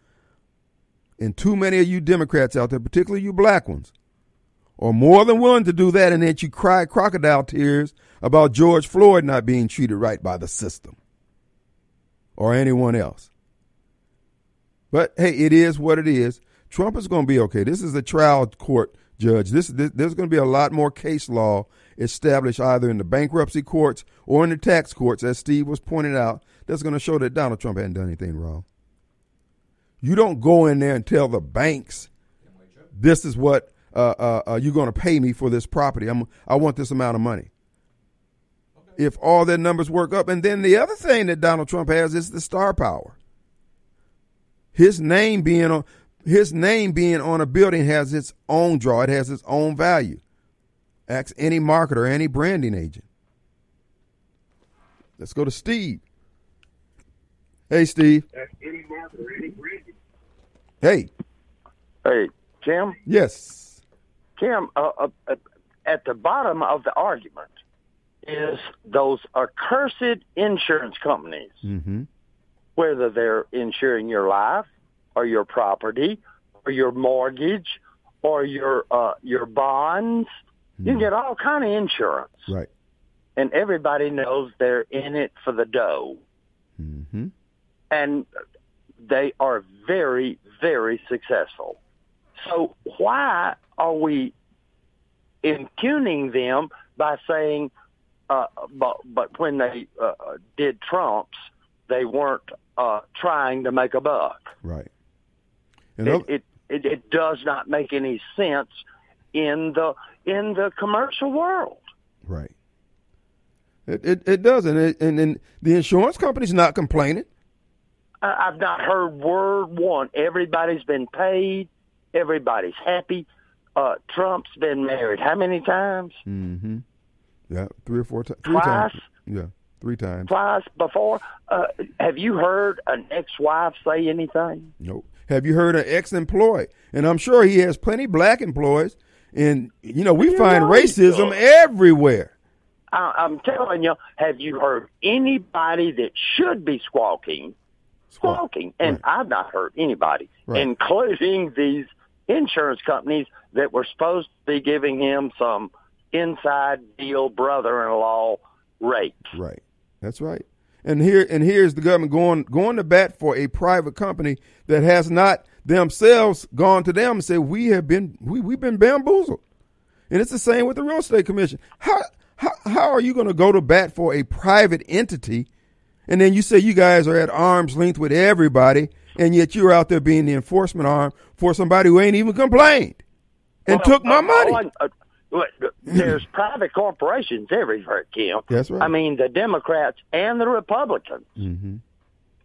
And too many of you Democrats out there, particularly you black ones, are more than willing to do that, and then you cry crocodile tears about George Floyd not being treated right by the system or anyone else. But hey, it is what it is. Trump is going to be okay. This is a trial court judge. This, this there's going to be a lot more case law established either in the bankruptcy courts or in the tax courts, as Steve was pointing out. That's going to show that Donald Trump hadn't done anything wrong. You don't go in there and tell the banks, "This is what uh, uh, uh, you're going to pay me for this property. I'm, I want this amount of money." If all their numbers work up, and then the other thing that Donald Trump has is the star power. His name being on his name being on a building has its own draw. It has its own value. Ask any marketer, any branding agent. Let's go to Steve. Hey, Steve. Any marketer, any branding. Hey. Hey, Kim. Yes. Kim, uh, uh, at the bottom of the argument is those accursed insurance companies. Mm-hmm. Whether they're insuring your life or your property or your mortgage or your uh, your bonds, mm-hmm. you can get all kind of insurance. Right. And everybody knows they're in it for the dough. Mm-hmm. And they are very, very successful. So why are we impugning them by saying, uh, but, but when they uh, did Trump's, they weren't uh, trying to make a buck. Right. It, it, it it does not make any sense in the in the commercial world. Right. It it, it doesn't, it, and and the insurance company's not complaining. I've not heard word one. Everybody's been paid. Everybody's happy. Uh, Trump's been married how many times? Mm-hmm. Yeah, three or four times. Twice. Times. Yeah, three times. Twice before. Uh, have you heard an ex-wife say anything? Nope. Have you heard an ex-employee? And I'm sure he has plenty black employees. And you know we You find know racism everywhere. I, I'm telling you. Have you heard anybody that should be squawking? Squawking, and Right. I've not heard anybody, Right. including these insurance companies that were supposed to be giving him some inside deal brother-in-law rate. Right. That's right. And here and here's the government going going to bat for a private company that has not themselves gone to them and said we have been we we've been bamboozled. And it's the same with the real estate commission. How how how are you going to go to bat for a private entity and then you say you guys are at arm's length with everybody and yet you're out there being the enforcement arm for somebody who ain't even complained and Well, took my uh, money. All I- look, there's private corporations everywhere, Kim. That's right. I mean, the Democrats and the Republicans mm-hmm.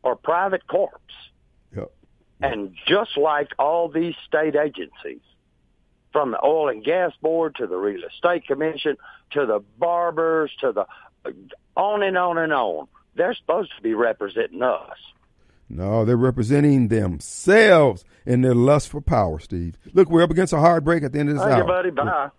are private corps. Yep. And just like all these state agencies, from the oil and gas board to the real estate commission to the barbers to the on and on and on, they're supposed to be representing us. No, they're representing themselves in their lust for power, Steve. Look, we're up against a hard break at the end of this Thank hour. you, buddy. Bye.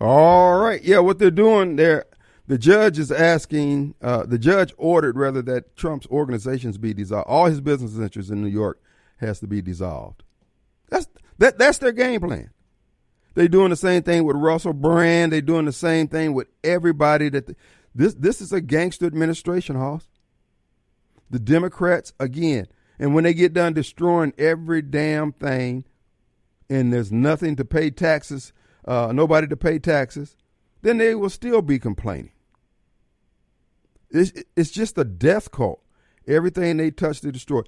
All right. Yeah, what they're doing there, the judge is asking, uh, the judge ordered rather that Trump's organizations be dissolved. All his business interests in New York has to be dissolved. That's that. That's their game plan. They're doing the same thing with Russell Brand. They're doing the same thing with everybody. That this this is a gangster administration, Hoss. The Democrats again, and when they get done destroying every damn thing, and there's nothing to pay taxes, uh, nobody to pay taxes, then they will still be complaining. It's, it's just a death cult. Everything they touch, they destroy.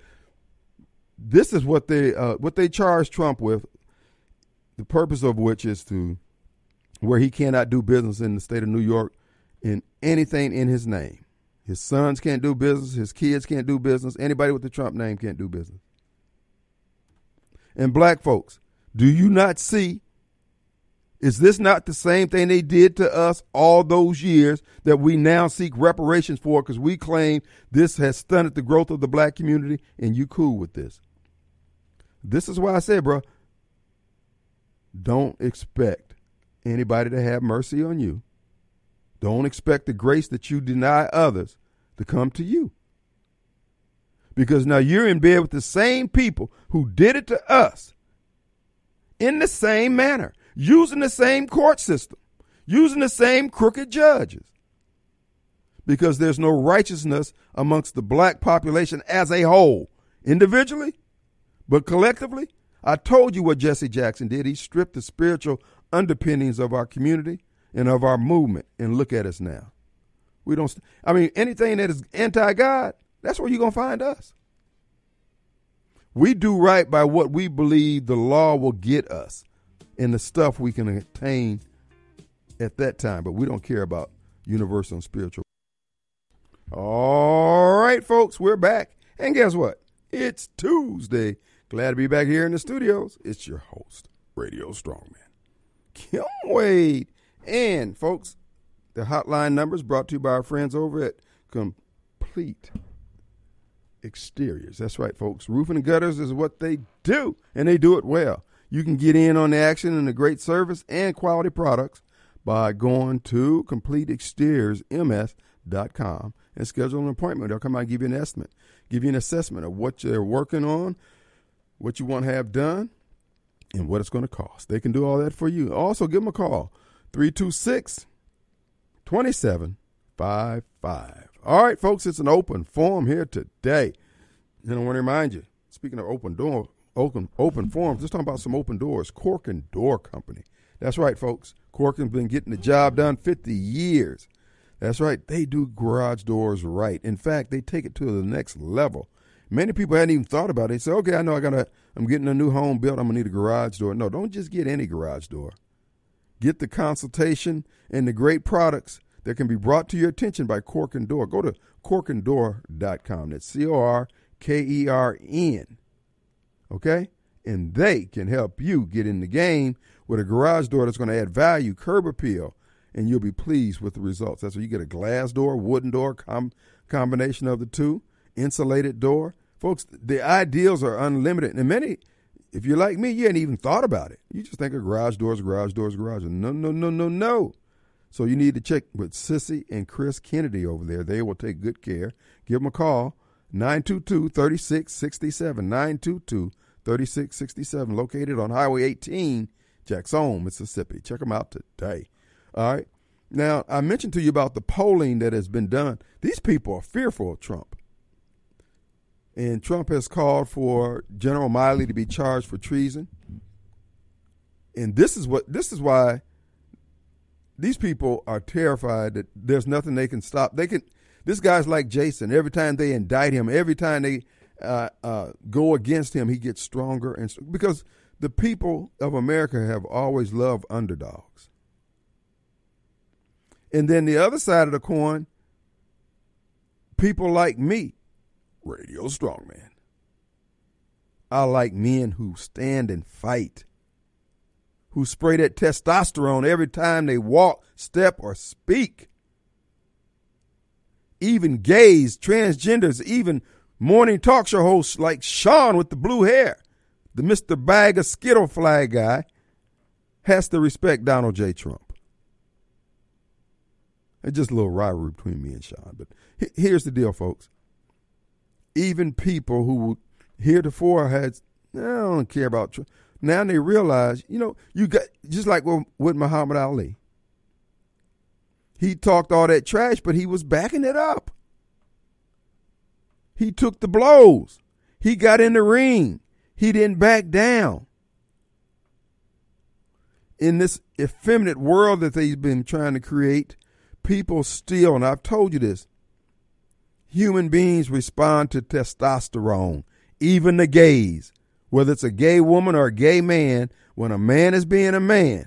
This is what they uh, what they charge Trump with. The purpose of which is to where he cannot do business in the state of New York in anything in his name. His sons can't do business. His kids can't do business. Anybody with the Trump name can't do business. And black folks, do you not see? Is this not the same thing they did to us all those years that we now seek reparations for because we claim this has stunted the growth of the black community and you cool with this? This is why I said, bro, don't expect anybody to have mercy on you. Don't expect the grace that you deny others to come to you. Because now you're in bed with the same people who did it to us in the same manner, using the same court system, using the same crooked judges. Because there's no righteousness amongst the black population as a whole. individually, but collectively. I told you what Jesse Jackson did. He stripped the spiritual underpinnings of our community and of our movement, and look at us now. We don't. I mean, anything that is anti-God, that's where you're gonna find us. We do right by what we believe the law will get us and the stuff we can attain at that time, but we don't care about universal and spiritual. All right, folks, we're back. And guess what? It's Tuesday. Glad to be back here in the studios. It's your host, Radio Strongman, Kim Wade. And, folks, the hotline numbers brought to you by our friends over at Complete Exteriors. That's right, folks. Roofing and gutters is what they do, and they do it well. You can get in on the action and the great service and quality products by going to CompleteExteriorsMS.com and schedule an appointment. They'll come out and give you an estimate, give you an assessment of what you're working on, what you want to have done, and what it's going to cost. They can do all that for you. Also, give them a call 326 2755. All right, folks, it's an open forum here today. And I want to remind you, speaking of open door, open open forums, let's talk about some open doors. Corkern Door Company. That's right, folks. Corkern's been getting the job done 50 years. That's right. They do garage doors right. In fact, they take it to the next level. Many people hadn't even thought about it. They say, okay, I know I gotta I'm getting a new home built, I'm gonna need a garage door. No, don't just get any garage door. Get the consultation and the great products that can be brought to your attention by Corkern Door. Go to corkerndoor.com. That's C O R K E R N. Okay? And they can help you get in the game with a garage door that's going to add value, curb appeal, and you'll be pleased with the results. That's where you get a glass door, wooden door, com- combination of the two, insulated door. Folks, the ideals are unlimited. And many, if you're like me, you ain't even thought about it. You just think of garage doors, garage doors, garage. No, no, no, no, no. So you need to check with Sissy and Chris Kennedy over there. They will take good care. Give them a call, 922 3667. 922 3667, located on Highway 18, Jackson, Mississippi. Check them out today. All right. Now, I mentioned to you about the polling that has been done. These people are fearful of Trump. And Trump has called for General Milley to be charged for treason. And this is what this is why these people are terrified that there's nothing they can stop. They can this guy's like Jason. Every time they indict him, every time they uh, uh, go against him, he gets stronger and because the people of America have always loved underdogs. And then the other side of the coin, people like me, Radio Strongman. I like men who stand and fight, who spray that testosterone every time they walk, step, or speak. Even gays, transgenders, even morning talk show hosts like Sean with the blue hair, the Mr. Bag of Skittle flag guy, has to respect Donald J. Trump. It's just a little rivalry between me and Sean. But here's the deal, folks. Even people who heretofore had, I don't care about Trump. Now they realize, you know, you got just like with Muhammad Ali. He talked all that trash, but he was backing it up. He took the blows. He got in the ring. He didn't back down. In this effeminate world that they've been trying to create, people still, and I've told you this, human beings respond to testosterone, even the gays. Whether it's a gay woman or a gay man, when a man is being a man,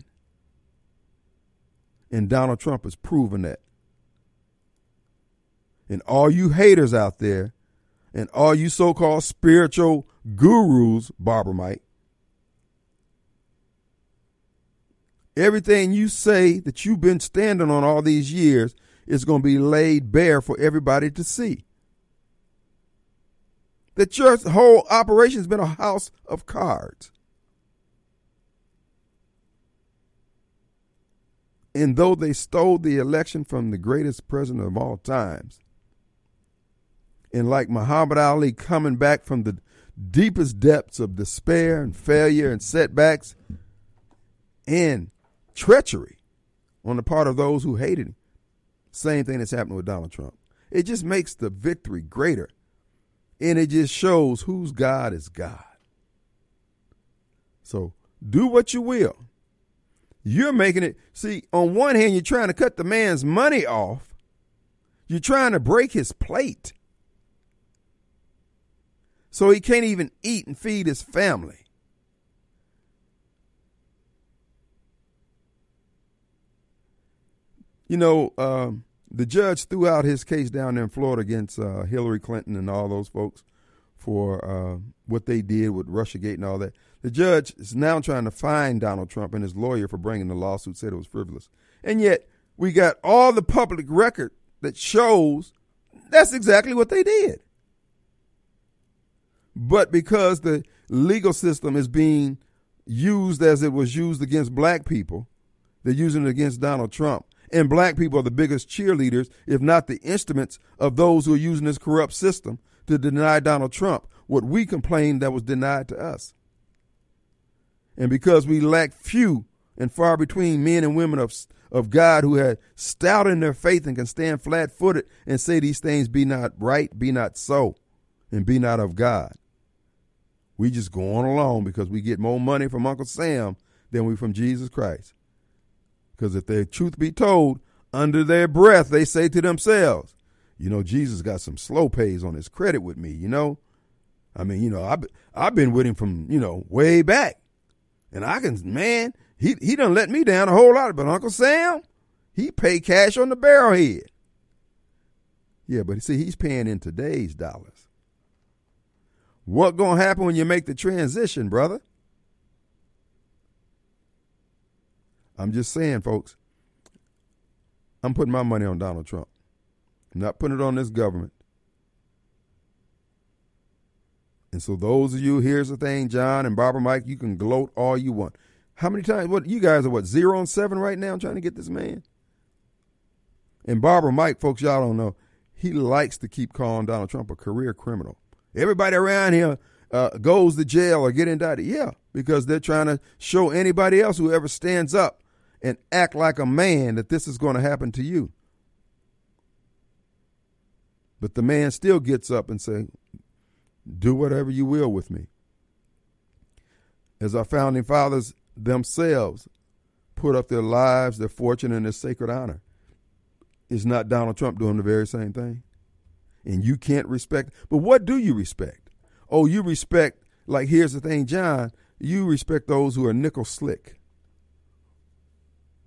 and Donald Trump has proven that. And all you haters out there, and all you so called spiritual gurus, Barbara Mike, Everything you say that you've been standing on all these years is going to be laid bare for everybody to see. That your whole operation has been a house of cards. And though they stole the election from the greatest president of all times, and like Muhammad Ali coming back from the deepest depths of despair and failure and setbacks, and treachery on the part of those who hated him. Same thing that's happening with Donald Trump. It just makes the victory greater. And it just shows whose God is God. So do what you will. You're making it, see, on one hand, you're trying to cut the man's money off, you're trying to break his plate. So he can't even eat and feed his family. You know, um, the judge threw out his case down there in Florida against uh, Hillary Clinton and all those folks for uh, what they did with Russiagate and all that. The judge is now trying to fine Donald Trump and his lawyer for bringing the lawsuit, said it was frivolous. And yet, we got all the public record that shows that's exactly what they did. But because the legal system is being used as it was used against black people, they're using it against Donald Trump and black people are the biggest cheerleaders, if not the instruments, of those who are using this corrupt system to deny Donald Trump what we complained that was denied to us. And because we lack few and far between men and women of, of God who had stout in their faith and can stand flat footed and say these things be not right, be not so, and be not of God. We just go on along because we get more money from Uncle Sam than we from Jesus Christ. Because if the truth be told, under their breath, they say to themselves, you know, Jesus got some slow pays on his credit with me, you know? I mean, you know, I've, I've been with him from, you know, way back. And I can, man, he, he done let me down a whole lot. But Uncle Sam, he pay cash on the barrelhead. Yeah, but see, he's paying in today's dollars. What gonna happen when you make the transition, brother? I'm just saying, folks, I'm putting my money on Donald Trump. I'm not putting it on this government. And so those of you, here's the thing, John and Barbara Mike, you can gloat all you want. How many times what you guys are what, zero and seven right now trying to get this man? And Barbara Mike, folks, y'all don't know, he likes to keep calling Donald Trump a career criminal. Everybody around here uh, goes to jail or get indicted. Yeah, because they're trying to show anybody else who ever stands up and act like a man that this is going to happen to you. But the man still gets up and say, "Do whatever you will with me." As our founding fathers themselves put up their lives, their fortune, and their sacred honor, is not Donald Trump doing the very same thing? And you can't respect. But what do you respect? Oh, you respect. Like here's the thing, John. You respect those who are nickel slick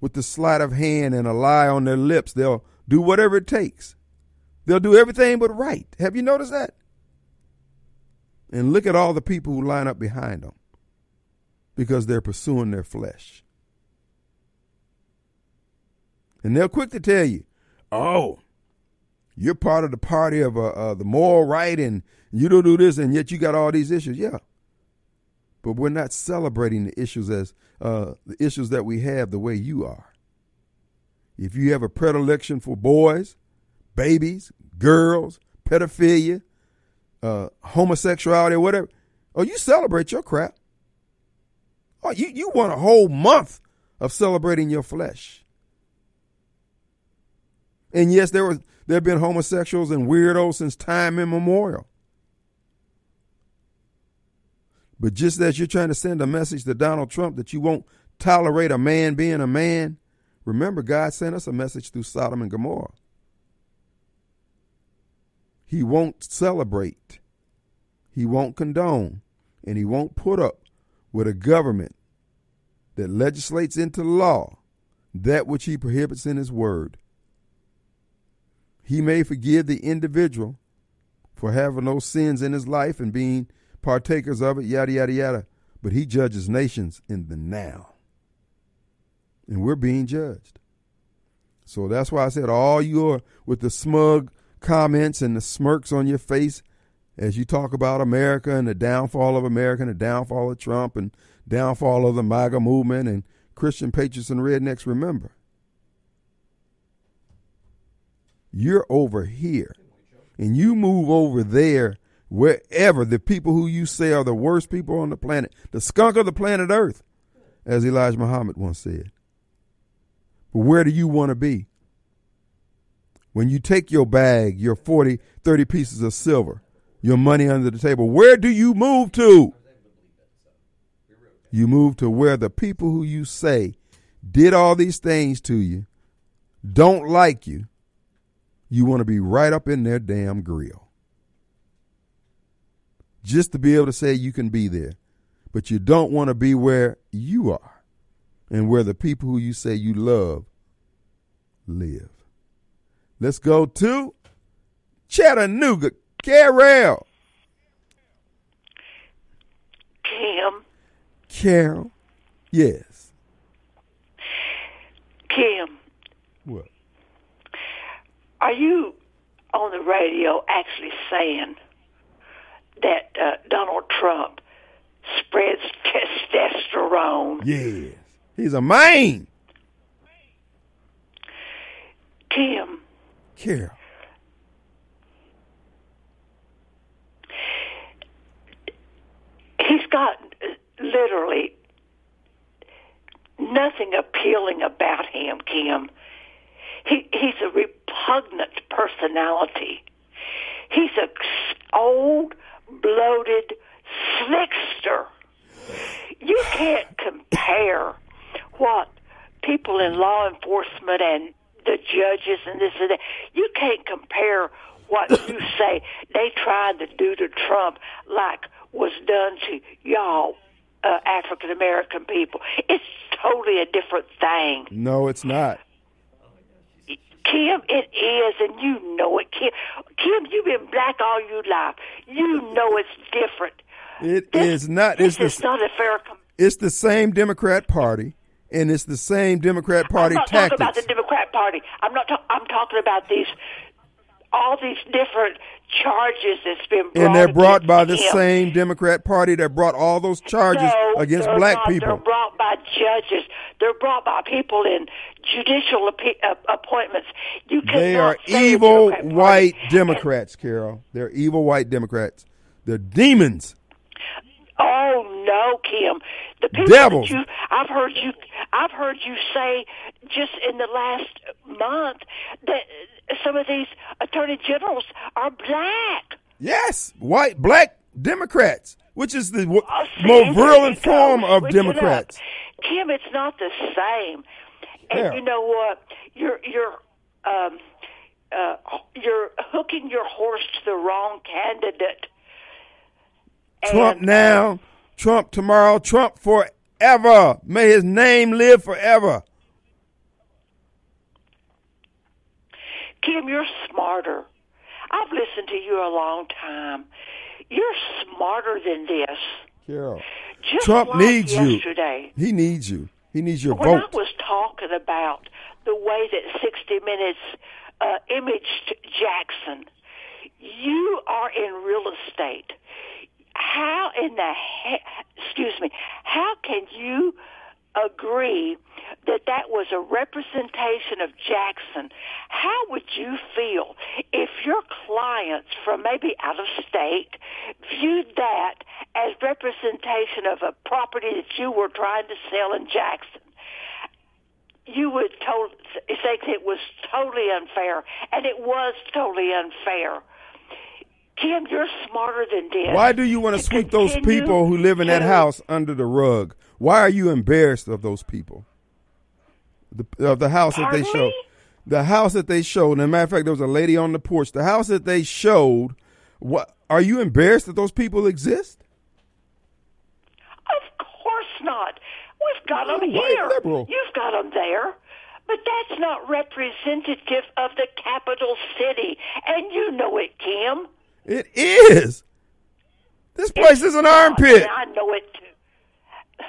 with the sleight of hand and a lie on their lips. They'll do whatever it takes. They'll do everything but right. Have you noticed that? And look at all the people who line up behind them because they're pursuing their flesh. And they're quick to tell you, oh, you're part of the party of uh, uh, the moral right and you don't do this and yet you got all these issues. Yeah. But we're not celebrating the issues as uh, the issues that we have the way you are. If you have a predilection for boys, babies, girls, pedophilia, uh, homosexuality, whatever, oh, you celebrate your crap. Oh, you, you want a whole month of celebrating your flesh. And yes, there was there have been homosexuals and weirdos since time immemorial. But just as you're trying to send a message to Donald Trump that you won't tolerate a man being a man, remember God sent us a message through Sodom and Gomorrah. He won't celebrate, he won't condone, and he won't put up with a government that legislates into law that which he prohibits in his word. He may forgive the individual for having those sins in his life and being partakers of it, yada, yada, yada. But he judges nations in the now. And we're being judged. So that's why I said all you're with the smug comments and the smirks on your face as you talk about America and the downfall of America and the downfall of Trump and downfall of the MAGA movement and Christian patriots and rednecks, remember, you're over here and you move over there wherever the people who you say are the worst people on the planet, the skunk of the planet Earth, as Elijah Muhammad once said. But where do you want to be? When you take your bag, your 40, 30 pieces of silver, your money under the table. Where do you move to? You move to where the people who you say did all these things to you don't like you. You want to be right up in their damn grill. Just to be able to say you can be there. But you don't want to be where you are and where the people who you say you love live. Let's go to Chattanooga. Carol. Kim. Carol. Yes. Kim. Are you on the radio actually saying that uh, Donald Trump spreads testosterone? Yes. He's a man. Kim. Carol. He's got literally nothing appealing about him, Kim. He he's a repugnant personality. He's a old, bloated slickster. You can't compare what people in law enforcement and the judges and this and that. You can't compare what you say they tried to do to Trump like was done to y'all uh, African American people. It's totally a different thing. No, it's not. Kim, it is, and you know it. Kim, Kim, you've been black all your life. You know it's different. It This- is not. This It's is the, not a fair. Com- it's the same Democrat Party, and it's the same Democrat Party I'm not tactics. talking about the Democrat Party. I'm not. Ta- I'm talking about these, all these different charges that's been brought. and they're brought by the him. same Democrat Party that brought all those charges no, against black not. They're brought by judges. They're brought by people in judicial appe- uh, appointments. You cannot They are evil Democrat white Democrats, Carol. They're evil white Democrats. They're demons. Oh no, Kim. The people Devils. that you I've heard you I've heard you say just in the last month that some of these attorney generals are black. Yes, white black Democrats, which is the w- Oh, see, more virulent form of Switch it. Democrats. Kim, it's not the same. And Yeah. you know what? You're you're um uh you're hooking your horse to the wrong candidate. Trump And, now, Trump tomorrow, Trump forever. May his name live forever. Kim, you're smarter. I've listened to you a long time. You're smarter than this. Carol, Just Trump like needs yesterday, you. He needs you. He needs your when I was talking about the way that 60 Minutes uh, imaged Jackson, you are in real estate. How in the he- excuse me? How can you agree that that was a representation of Jackson? How would you feel if your clients from maybe out of state viewed that as representation of a property that you were trying to sell in Jackson? you would to- think it was totally unfair, and it was totally unfair. Kim, you're smarter than this. Why do you want to sweep those people who live in that house under the rug? Why are you embarrassed of those people? The, of the house that they showed. me? The house that they showed. And a matter of fact, there was a lady on the porch. The house that they showed. What are you embarrassed that those people exist? Of course not. We've got them here. liberal. You've got them there. But that's not representative of the capital city, and you know it, Kim. It is. This place is an armpit, I know it too.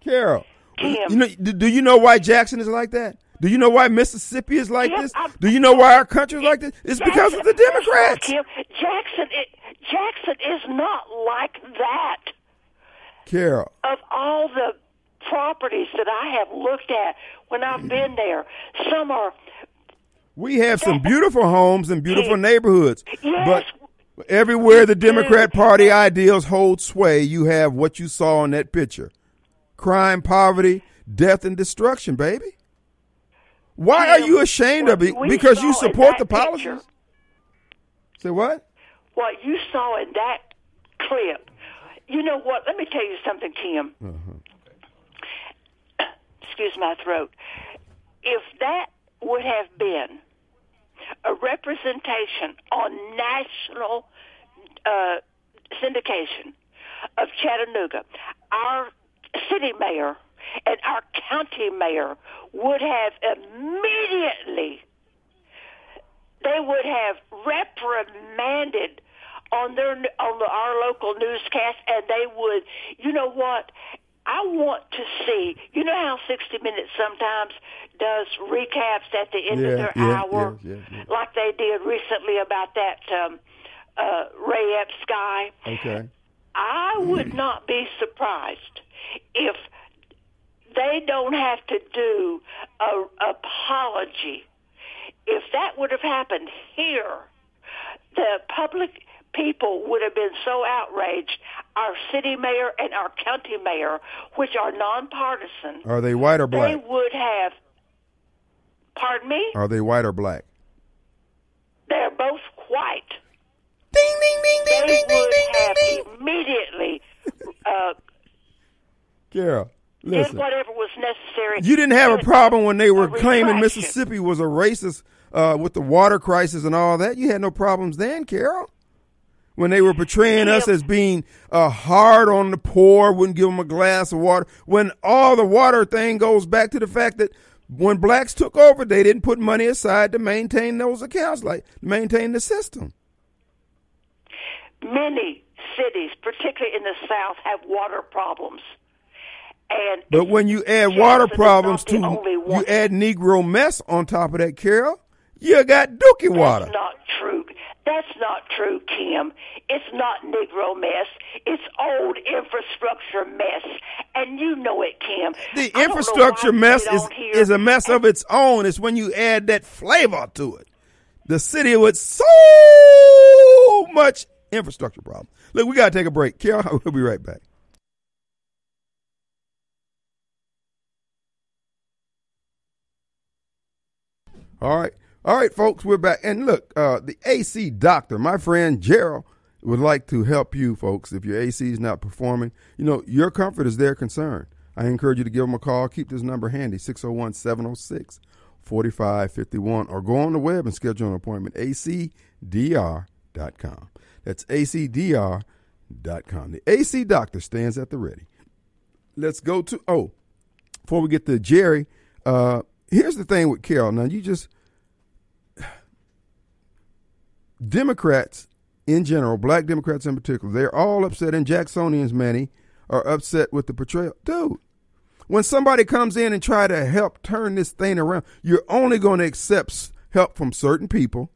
Carol. Kim. You know? Do do you know why Jackson is like that? Do you know why Mississippi is like Kim, this? I'm- Do you know why our country is like this? It's because of the Democrats. Kim, Jackson, it, Jackson is not like that. Carol. of all the properties that I have looked at when I've been there, some are We have some beautiful homes and beautiful neighborhoods, Yes. but everywhere the Democrat Party ideals hold sway, you have what you saw in that picture: crime, poverty, death, and destruction. Baby, why are you ashamed of it? Because you support the policies. picture- Say what? what you saw in that clip. You know what? Let me tell you something, Kim. Uh-huh. Excuse my throat. If that would have been a representation on national uh, syndication of Chattanooga, our city mayor and our county mayor would have immediately they would have reprimanded on their on the, our local newscast, and they would, you know what? I want to see. You know how 60 Minutes sometimes does recaps at the end Yeah, of their yeah, hour, yeah, like they did recently about that um, uh, Ray Epps guy. Okay. I would not be surprised if they don't have to do a apology. If that would have happened here, the public people would have been so outraged. Our city mayor and our county mayor, which are nonpartisan, Are they white or black? they would have. Pardon me. Are they white or black? They're both white. Ding ding ding They ding ding ding ding ding ding. immediately uh, Carol, did listen. whatever was necessary. You didn't have a problem when they were claiming. Mississippi was a racist uh, with the water crisis and all that. You had no problems then, Carol. When they were portraying us as being uh, hard on the poor, wouldn't give them a glass of water. When all the water thing goes back to the fact that when blacks took over, they didn't put money aside to maintain those accounts, like maintain the system. Many cities, particularly in the South, have water problems. And But when you add water problems to, you add Negro mess on top of that, Carol. You got dookie water. That's not true. That's not true, Kim. It's not Negro mess. It's old infrastructure mess, and you know it, Kim. The I infrastructure mess is, is a mess of its own. It's when you add that flavor to it. The city with so much infrastructure problem. Look, we got to take a break. Carol, we'll be right back. All right. All right, folks, we're back. And look, uh, the AC doctor, my friend Gerald, would like to help you, folks. If your AC is not performing, you know, your comfort is their concern. I encourage you to give them a call. Keep this number handy 601 706 4551 or go on the web and schedule an appointment. acdr.com. That's acdr.com. The AC doctor stands at the ready. Let's go to, oh, before we get to Jerry, uh, here's the thing with Carol. Now, you just, Democrats in general, black Democrats in particular, they're all upset, and Jacksonians, many, are upset with the portrayal. Dude, when somebody comes in and try to help turn this thing around, you're only going to accept help from certain people.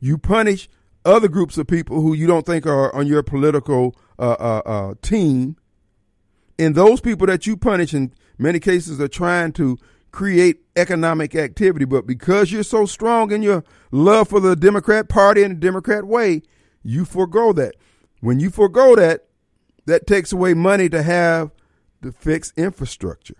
You punish other groups of people who you don't think are on your political uh, uh, uh, team. And those people that you punish in many cases are trying to create economic activity. But because you're so strong in your love for the Democrat Party and the Democrat way, you forego that. When you forego that, that takes away money to have to fix infrastructure.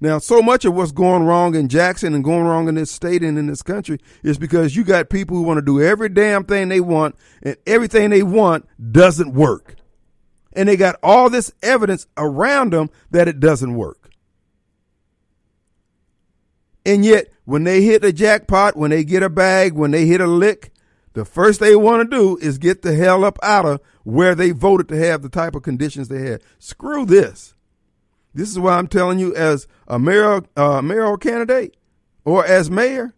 Now, so much of what's going wrong in Jackson and going wrong in this state and in this country is because you got people who want to do every damn thing they want, and everything they want doesn't work. And they got all this evidence around them that it doesn't work. And yet, when they hit a jackpot, when they get a bag, when they hit a lick, the first they want to do is get the hell up out of where they voted to have the type of conditions they had. Screw this. This is why I'm telling you, as a mayor, uh, mayoral candidate or as mayor,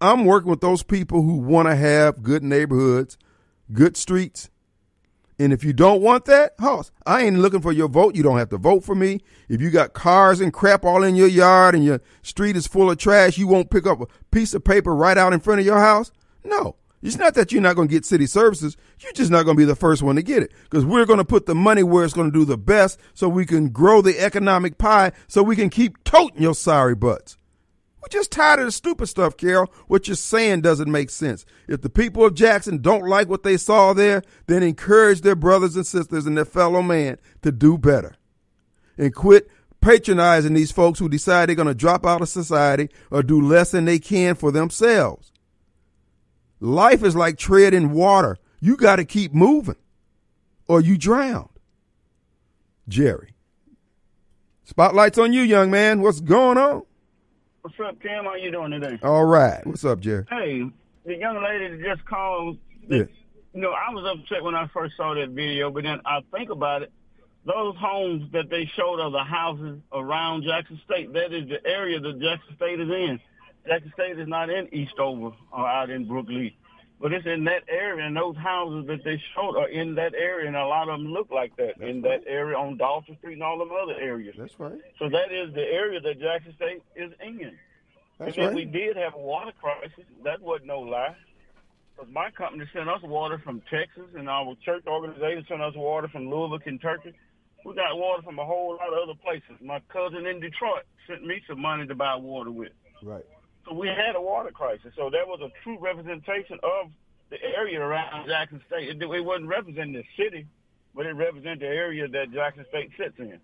I'm working with those people who want to have good neighborhoods, good streets. And if you don't want that, hoss, I ain't looking for your vote. You don't have to vote for me. If you got cars and crap all in your yard and your street is full of trash, you won't pick up a piece of paper right out in front of your house. No, it's not that you're not going to get city services. You're just not going to be the first one to get it because we're going to put the money where it's going to do the best so we can grow the economic pie so we can keep toting your sorry butts. We're just tired of the stupid stuff, Carol. What you're saying doesn't make sense. If the people of Jackson don't like what they saw there, then encourage their brothers and sisters and their fellow man to do better. And quit patronizing these folks who decide they're going to drop out of society or do less than they can for themselves. Life is like treading water. You got to keep moving or you drown. Jerry. Spotlight's on you, young man. What's going on? What's up, Kim? How you doing today? All right. What's up, Jerry? Hey, the young lady that just called. Yeah. You know, I was upset when I first saw that video, but then I think about it. Those homes that they showed are the houses around Jackson State. That is the area that Jackson State is in. Jackson State is not in Eastover or out in Brooklee. But it's in that area, and those houses that they showed are in that area, and a lot of them look like that That's in right. that area on Dawson Street and all them other areas. That's right. So that is the area that Jackson State is in. That's and then we did have a water crisis. That wasn't no lie. Because my company sent us water from Texas, and our church organization sent us water from Louisville, Kentucky. We got water from a whole lot of other places. My cousin in Detroit sent me some money to buy water with. Right. So we had a water crisis. So that was a true representation of the area around Jackson State. It, it wasn't representing the city, but it represented the area that Jackson State sits in.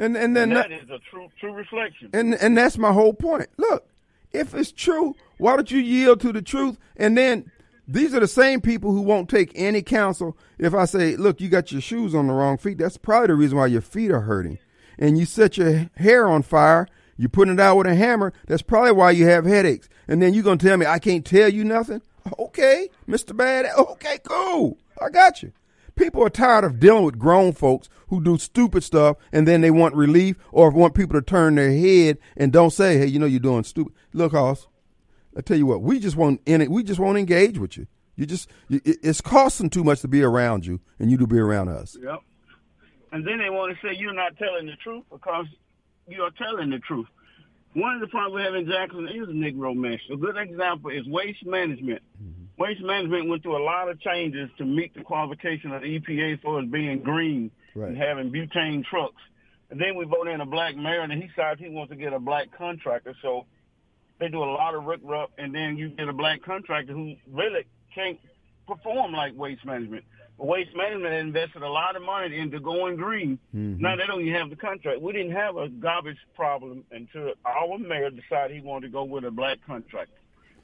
And and then And that, that is a true true reflection. and and that's my whole point. Look, if it's true, why don't you yield to the truth? And then these are the same people who won't take any counsel. If I say, look, you got your shoes on the wrong feet, that's probably the reason why your feet are hurting. And you set your hair on fire, you're putting it out with a hammer, that's probably why you have headaches. And then you're gonna tell me I can't tell you nothing? Okay, Mr. Bad. Okay, cool. I got you. People are tired of dealing with grown folks who do stupid stuff and then they want relief or want people to turn their head and don't say, "Hey, you know you're doing stupid." Look, Hoss, I tell you what, we just won't in it. We just won't engage with you. You just it's costing too much to be around you and you to be around us. Yep. And then they want to say you're not telling the truth because you are telling the truth. One of the problems we have in Jackson is a Negro mesh. A good example is waste management. Mm-hmm. Waste management went through a lot of changes to meet the qualification of the EPA far as being green Right. and having butane trucks. And then we voted in a black mayor, and he decides he wants to get a black contractor. So they do a lot of rick rup, and then you get a black contractor who really can't perform like waste management. Waste management invested a lot of money into going green. Now they don't even have the contract. We didn't have a garbage problem until our mayor decided he wanted to go with a black contractor.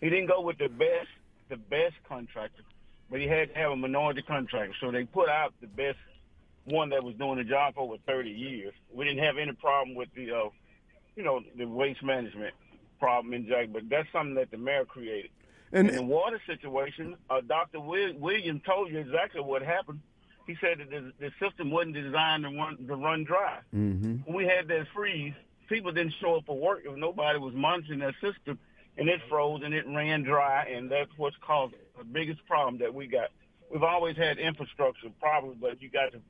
He didn't go with the best, the best contractor, but he had to have a minority contractor. So they put out the best one that was doing the job for over 30 years. We didn't have any problem with the, uh, you know, the waste management problem in Jack, but that's something that the mayor created. And In the water situation, uh, Dr. Will- Williams told you exactly what happened. He said that the, the system wasn't designed to run, to run dry. hmm When we had that freeze, people didn't show up for work if nobody was monitoring that system, and it froze and it ran dry, and that's what's caused the biggest problem that we got. We've always had infrastructure problems, but you got to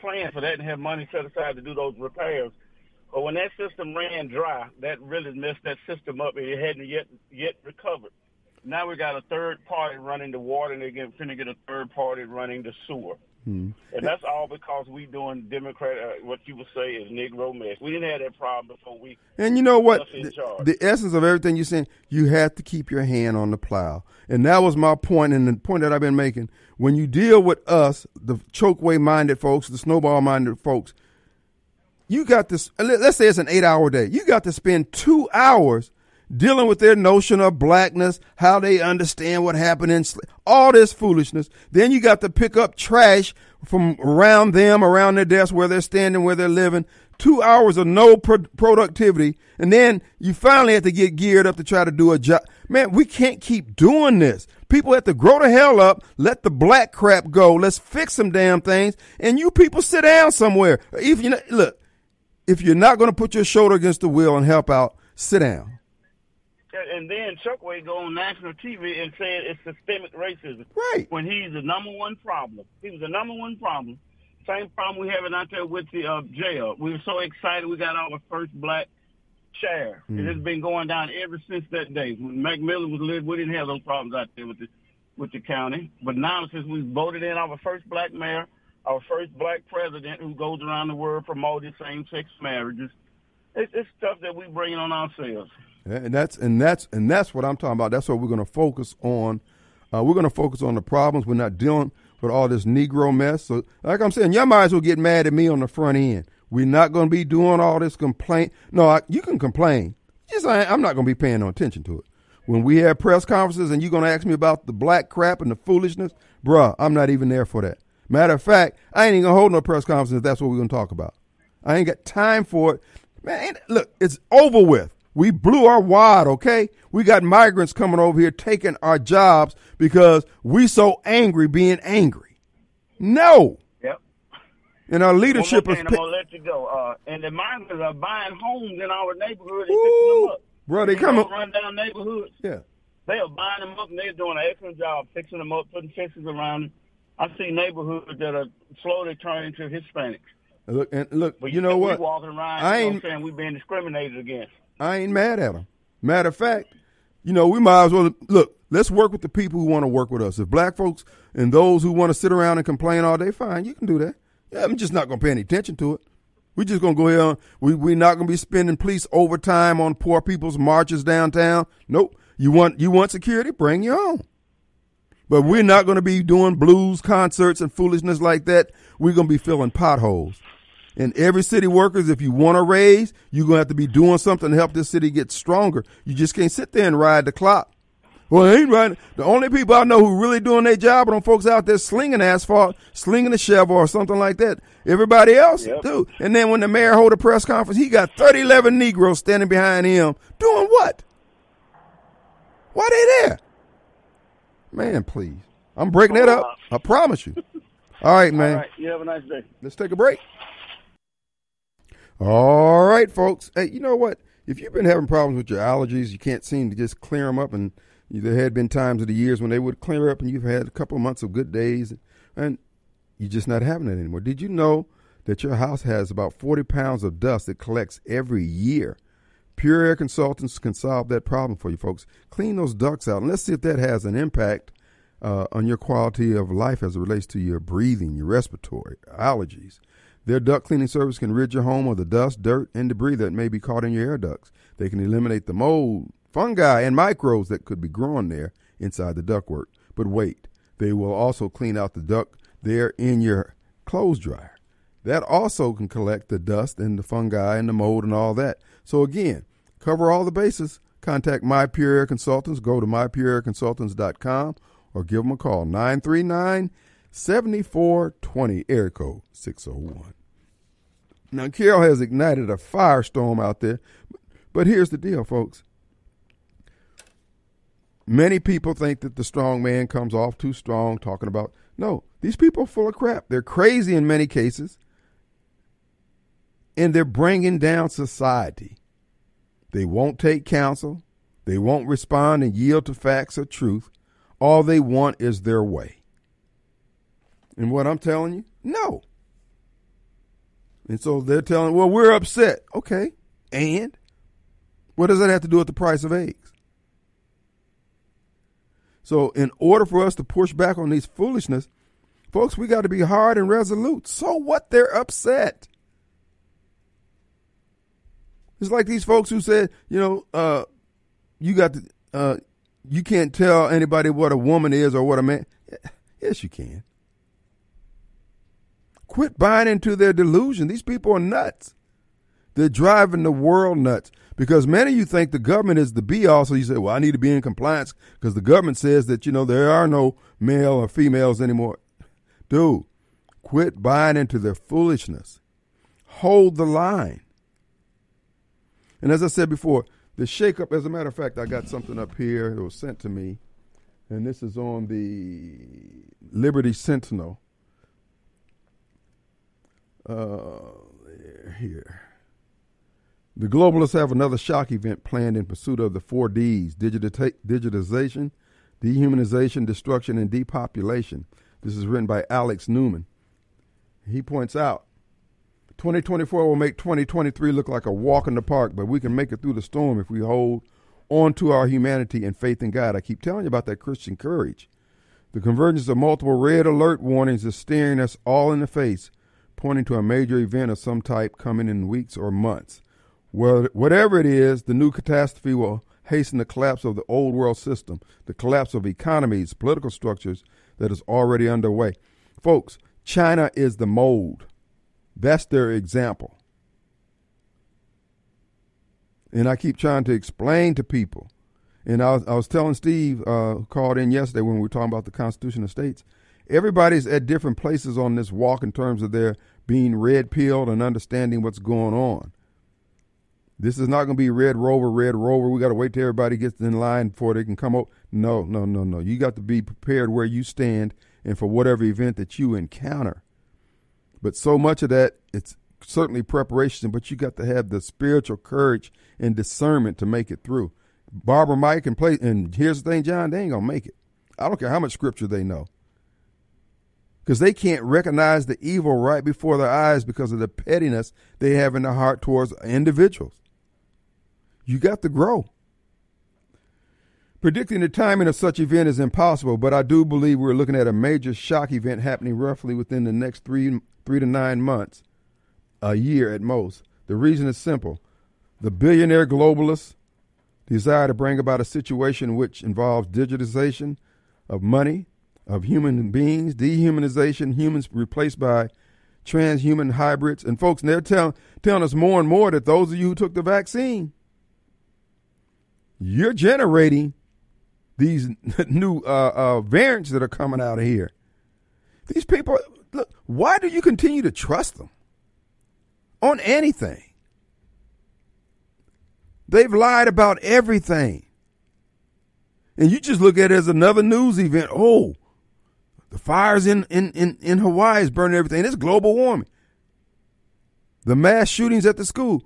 plan for that and have money set aside to do those repairs. But when that system ran dry, that really messed that system up, and it hadn't yet yet recovered. Now we got a third party running the water, and they're getting, finna get a third party running the sewer. Hmm. And that's all because we doing Democrat, uh, what you would say is Negro mess. We didn't have that problem before we. And you know what? The, the essence of everything you're saying, you have to keep your hand on the plow. And that was my point, and the point that I've been making. When you deal with us, the Chokwe minded folks, the snowball minded folks, you got this. Let's say it's an eight hour day. You got to spend two hours dealing with their notion of blackness, how they understand what happened in sla- all this foolishness. Then you got to pick up trash from around them, around their desk, where they're standing, where they're living. Two hours of no pro- productivity, and then you finally have to get geared up to try to do a job. Man, we can't keep doing this. People have to grow the hell up, let the black crap go. Let's fix some damn things, and you people sit down somewhere. If you look, if you're not going to put your shoulder against the wheel and help out, sit down. And then Chokwe go on national TV and said it's systemic racism. Right. When he's the number one problem. He was the number one problem. Same problem we having out there with the uh, jail. We were so excited we got our first black chair. Mm. It has been going down ever since that day. When McMillin was living, we didn't have those problems out there with the with the county. But now since we voted in our first black mayor, our first black president who goes around the world promoting same sex marriages, it's, it's stuff that we bring on ourselves. And that's and that's and that's what I'm talking about. That's what we're going to focus on. Uh, we're going to focus on the problems. We're not dealing with all this Negro mess. So, like I'm saying, y'all might as well get mad at me on the front end. We're not going to be doing all this complaint. No, I, you can complain. Just I, I'm not going to be paying no attention to it. when we have press conferences and you're going to ask me about the black crap and the foolishness, bruh, I'm not even there for that. Matter of fact, I ain't even going to hold no press conference if that's what we're going to talk about. I ain't got time for it. Man, look, it's over with. We blew our wad, okay? We got migrants coming over here taking our jobs because we so angry being angry. No. Yep. And our leadership is. I'm gonna let you go. Uh, and the migrants are buying homes in our neighborhood and fixing them up. Bro, they come up. run down neighborhoods. Yeah. They are buying them up and they're doing an excellent job fixing them up, putting fences around them. I see neighborhoods that are slowly turning into Hispanics. Look, and look, But you know we what? walking around, I you know ain't- what I'm saying, we being discriminated against. I ain't mad at them. Matter of fact, you know, we might as well look. Let's work with the people who want to work with us. If black folks and those who want to sit around and complain all day, fine, you can do that. Yeah, I'm just not gonna pay any attention to it. We're just gonna go here. We we're not gonna be spending police overtime on poor people's marches downtown. Nope. You want you want security? Bring your own. But we're not going to be doing blues concerts and foolishness like that. We're going to be filling potholes. And every city workers, if you want to raise, you're going to have to be doing something to help this city get stronger. You just can't sit there and ride the clock. Well, it ain't right. The only people I know who really doing their job are them folks out there slinging asphalt, slinging a shovel or something like that. Everybody else Yep. do. And then when the mayor hold a press conference, he got 30, 11 Negroes standing behind him doing what? Why they there? Man, please. I'm breaking that up. I promise you. All right, man. All right, you have a nice day. Let's take a break. All right, folks. Hey, you know what? If you've been having problems with your allergies, you can't seem to just clear them up, and there had been times of the years when they would clear up, and you've had a couple of months of good days, and you're just not having it anymore. Did you know that your house has about 40 pounds of dust that collects every year? Pure Air Consultants can solve that problem for you, folks. Clean those ducts out, and let's see if that has an impact uh, on your quality of life as it relates to your breathing, your respiratory, allergies. Their duct cleaning service can rid your home of the dust, dirt, and debris that may be caught in your air ducts. They can eliminate the mold, fungi, and microbes that could be growing there inside the ductwork. But wait, they will also clean out the duct there in your clothes dryer. That also can collect the dust and the fungi and the mold and all that. So again, cover all the bases. Contact My Pure Air Consultants. Go to mypureairconsultants.com or give them a call 939 7420 air code 601. Now Carol has ignited a firestorm out there. But here's the deal, folks. Many people think that the strong man comes off too strong talking about no, these people are full of crap. They're crazy in many cases. And they're bringing down society. They won't take counsel. They won't respond and yield to facts or truth. All they want is their way. And what I'm telling you, no. And so they're telling, well, we're upset. Okay. And what does that have to do with the price of eggs? So, in order for us to push back on these foolishness, folks, we got to be hard and resolute. So what? They're upset. It's like these folks who said, you know, uh, you got to, uh, you can't tell anybody what a woman is or what a man. Yes, you can. Quit buying into their delusion. These people are nuts. They're driving the world nuts because many of you think the government is the be all. So you say, well, I need to be in compliance because the government says that, you know, there are no male or females anymore. Dude, quit buying into their foolishness. Hold the line. And as I said before, the shakeup, as a matter of fact, I got something up here It was sent to me, and this is on the Liberty Sentinel. Uh, here. The globalists have another shock event planned in pursuit of the four Ds digitization, dehumanization, destruction, and depopulation. This is written by Alex Newman. He points out 2024 will make 2023 look like a walk in the park, but we can make it through the storm if we hold on to our humanity and faith in God. I keep telling you about that Christian courage. The convergence of multiple red alert warnings is staring us all in the face, pointing to a major event of some type coming in weeks or months. Whatever it is, the new catastrophe will hasten the collapse of the old world system, the collapse of economies, political structures that is already underway. Folks, China is the mold. That's their example. And I keep trying to explain to people. And I was, I was telling Steve, uh, called in yesterday when we were talking about the Constitution of States, everybody's at different places on this walk in terms of their being red pilled and understanding what's going on. This is not going to be red rover, red rover. We got to wait till everybody gets in line before they can come up. No, no, no, no. You got to be prepared where you stand and for whatever event that you encounter. But so much of that, it's certainly preparation, but you got to have the spiritual courage and discernment to make it through. Barbara Mike and play, and here's the thing, John, they ain't gonna make it. I don't care how much scripture they know, because they can't recognize the evil right before their eyes because of the pettiness they have in their heart towards individuals. You got to grow. Predicting the timing of such event is impossible, but I do believe we're looking at a major shock event happening roughly within the next three three to nine months, a year at most. The reason is simple: the billionaire globalists desire to bring about a situation which involves digitization of money, of human beings, dehumanization, humans replaced by transhuman hybrids. And folks, they're telling, telling us more and more that those of you who took the vaccine, you're generating these new uh, uh, variants that are coming out of here. These people, look, why do you continue to trust them on anything? They've lied about everything. And you just look at it as another news event. Oh, the fires in, in, in, in Hawaii is burning everything. It's global warming. The mass shootings at the school.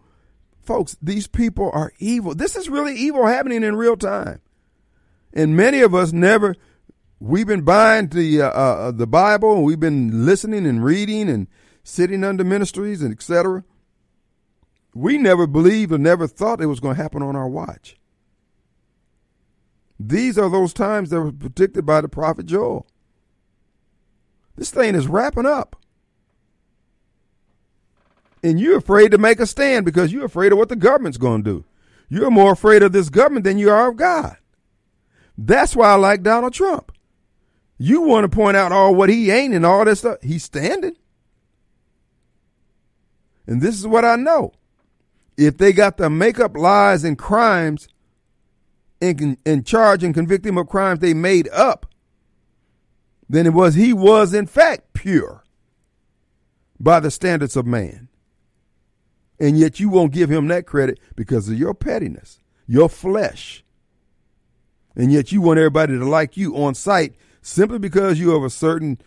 Folks, these people are evil. This is really evil happening in real time. And many of us never, we've been buying the, uh, uh, the Bible and we've been listening and reading and sitting under ministries and etc we never believed or never thought it was going to happen on our watch. These are those times that were predicted by the prophet Joel. This thing is wrapping up. And you're afraid to make a stand because you're afraid of what the government's going to do. You're more afraid of this government than you are of God. That's why I like Donald Trump. You want to point out all what he ain't and all this stuff. He's standing. And this is what I know if they got to make up lies and crimes and, and charge and convict him of crimes they made up, then it was he was in fact pure by the standards of man. And yet you won't give him that credit because of your pettiness, your flesh. And yet you want everybody to like you on sight simply because you have a certain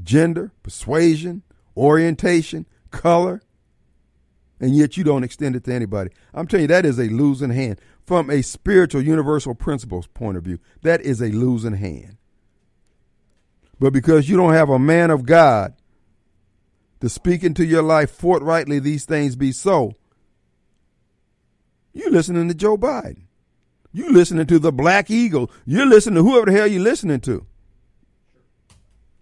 gender, persuasion, orientation, color, and yet you don't extend it to anybody. I'm telling you, that is a losing hand. From a spiritual universal principles point of view, that is a losing hand. But because you don't have a man of God to speak into your life forthrightly, these things be so, you listening to Joe Biden. You listening to the Black Eagle. You're listening to whoever the hell you're listening to.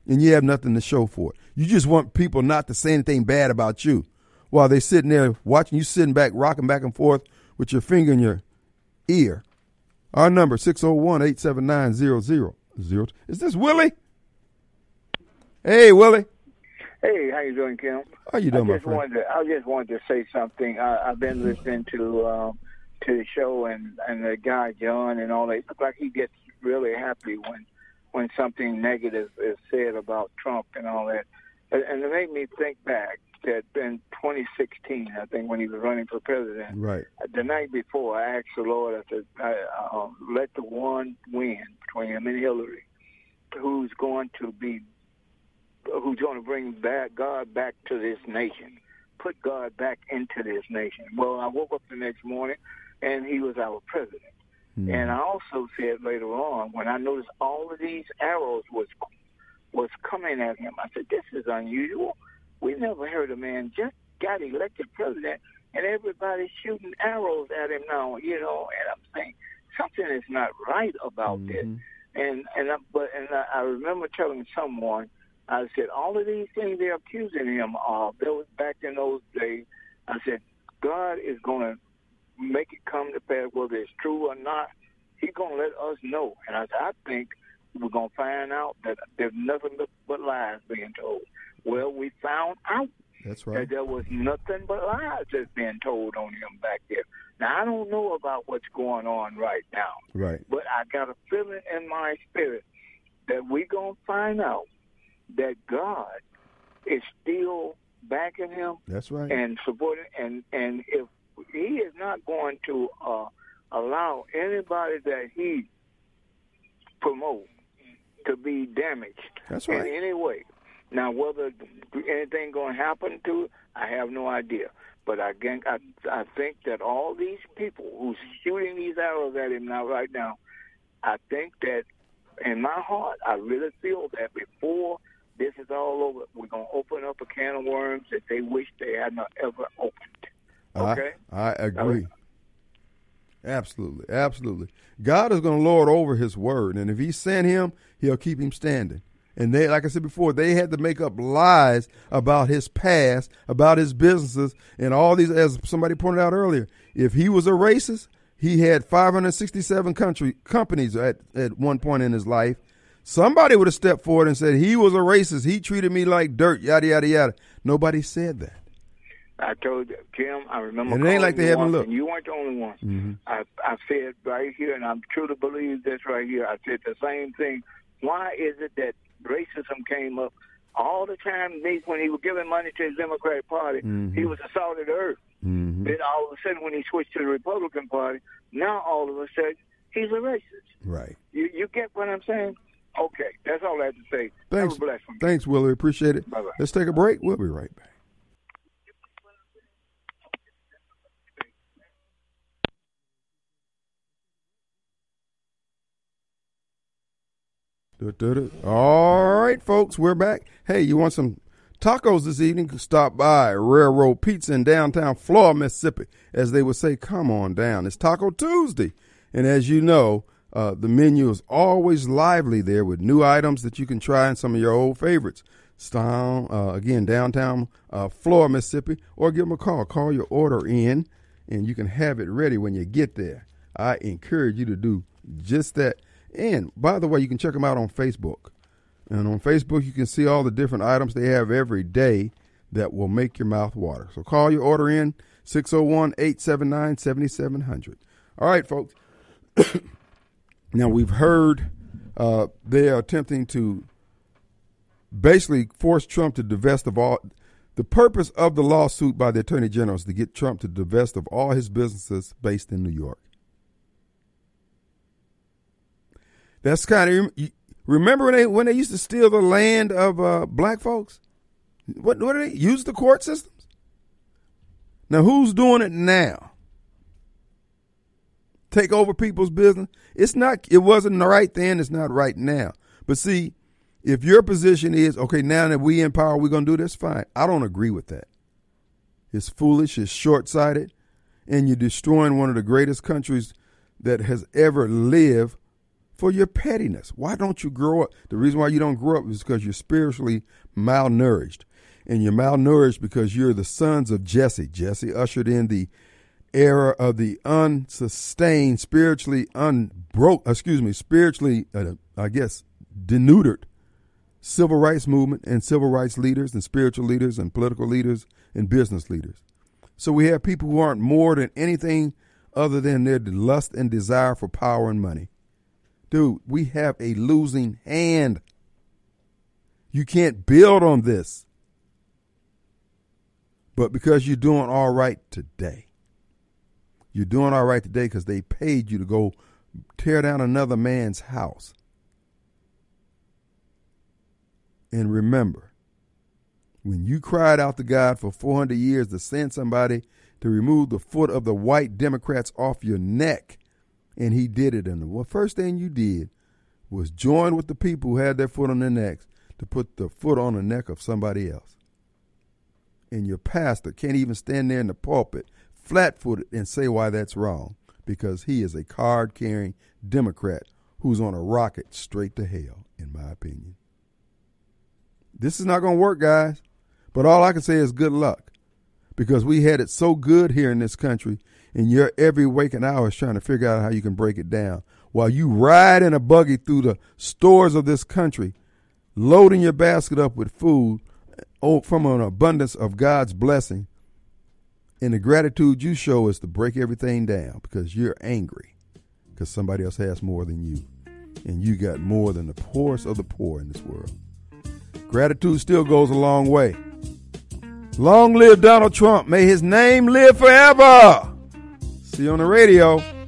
And you have nothing to show for it. You just want people not to say anything bad about you while they're sitting there watching you sitting back, rocking back and forth with your finger in your ear. Our number, 601-879-0000. Is this Willie? Hey, Willie. Hey, how you doing, Kim? How you doing, I just my friend? Wanted to, I just wanted to say something. I, I've been listening to um, to the show and and the guy John and all that. It looks like he gets really happy when when something negative is said about Trump and all that. And, and it made me think back that in 2016, I think when he was running for president, Right. the night before, I asked the Lord, I said, I, uh, let the one win between him and Hillary, who's going to be, who's going to bring back God back to this nation, put God back into this nation. Well, I woke up the next morning, and he was our president. Hmm. And I also said later on, when I noticed all of these arrows was was coming at him, I said, "This is unusual. We never heard a man just got elected president, and everybody's shooting arrows at him now. You know." And I'm saying something is not right about this. Mhm. And and I, but and I, I remember telling someone, I said, all of these things they're accusing him of. That was back in those days. I said, God is going to make it come to pass, whether it's true or not. He's going to let us know. And I, I think we're going to find out that there's nothing but- lies being told. Well, we found out That's that right. there was nothing but lies that's being told on him back there. Now I don't know about what's going on right now, Right. but I got a feeling in my spirit that we're gonna find out that God is still backing him That's right. and supporting and and if he is not going to uh, allow anybody that he promotes to be damaged That's right. in any way. Now, whether anything going to happen to it, I have no idea. But again, I I think that all these people who's shooting these arrows at him now, right now, I think that in my heart, I really feel that before this is all over, we're going to open up a can of worms that they wish they had not ever opened. Okay? I, I agree. Absolutely. Absolutely. God is going to lord over his word. And if he sent him, he'll keep him standing. And they, like I said before, they had to make up lies about his past, about his businesses, and all these, as somebody pointed out earlier. If he was a racist, he had 567 country companies at, at one point in his life. Somebody would have stepped forward and said, he was a racist. He treated me like dirt, yada, yada, yada. Nobody said that. I told Kim, I remember. And it ain't like they haven't looked. And you weren't the only one. Mm-hmm. I I said right here, and I'm true to believe this right here. I said the same thing. Why is it that racism came up all the time? When he was giving money to his Democratic Party, Mhm. he was salt of the earth. Mm-hmm. Then all of a sudden, when he switched to the Republican Party, now all of a sudden he's a racist. Right. You you get what I'm saying? Okay, that's all I have to say. Thanks. Have a blessed. Thanks, Willie. Appreciate it. Bye-bye. Let's take a break. We'll be right back. All right, folks, we're back. Hey, you want some tacos this evening? Stop by Railroad Pizza in downtown Flora, Mississippi. As they would say, come on down. It's Taco Tuesday. And as you know, uh, the menu is always lively there with new items that you can try and some of your old favorites. Style, uh, again, downtown uh, Flora, Mississippi, or give them a call. Call your order in, and you can have it ready when you get there. I encourage you to do just that. And by the way, you can check them out on Facebook. And on Facebook, you can see all the different items they have every day that will make your mouth water. So call your order in 601 879 7700. All right, folks. now, we've heard uh, they are attempting to basically force Trump to divest of all. The purpose of the lawsuit by the Attorney General is to get Trump to divest of all his businesses based in New York. That's kind of remember when they when they used to steal the land of uh, black folks. What what do they use the court systems? Now who's doing it now? Take over people's business. It's not. It wasn't the right then. It's not right now. But see, if your position is okay, now that we in power, we're gonna do this. Fine. I don't agree with that. It's foolish. It's short sighted, and you're destroying one of the greatest countries that has ever lived for your pettiness. Why don't you grow up? The reason why you don't grow up is because you're spiritually malnourished. And you're malnourished because you're the sons of Jesse. Jesse ushered in the era of the unsustained, spiritually unbroke, excuse me, spiritually, uh, I guess, denuded civil rights movement and civil rights leaders and spiritual leaders and political leaders and business leaders. So we have people who aren't more than anything other than their lust and desire for power and money. Dude, we have a losing hand. You can't build on this. But because you're doing all right today, you're doing all right today because they paid you to go tear down another man's house. And remember, when you cried out to God for 400 years to send somebody to remove the foot of the white Democrats off your neck, and he did it. And the first thing you did was join with the people who had their foot on their necks to put the foot on the neck of somebody else. And your pastor can't even stand there in the pulpit flat footed and say why that's wrong because he is a card carrying Democrat who's on a rocket straight to hell, in my opinion. This is not going to work, guys. But all I can say is good luck because we had it so good here in this country, and your every waking hour is trying to figure out how you can break it down while you ride in a buggy through the stores of this country, loading your basket up with food oh, from an abundance of God's blessing. And the gratitude you show is to break everything down because you're angry because somebody else has more than you. And you got more than the poorest of the poor in this world. Gratitude still goes a long way. Long live Donald Trump. May his name live forever. See you on the radio.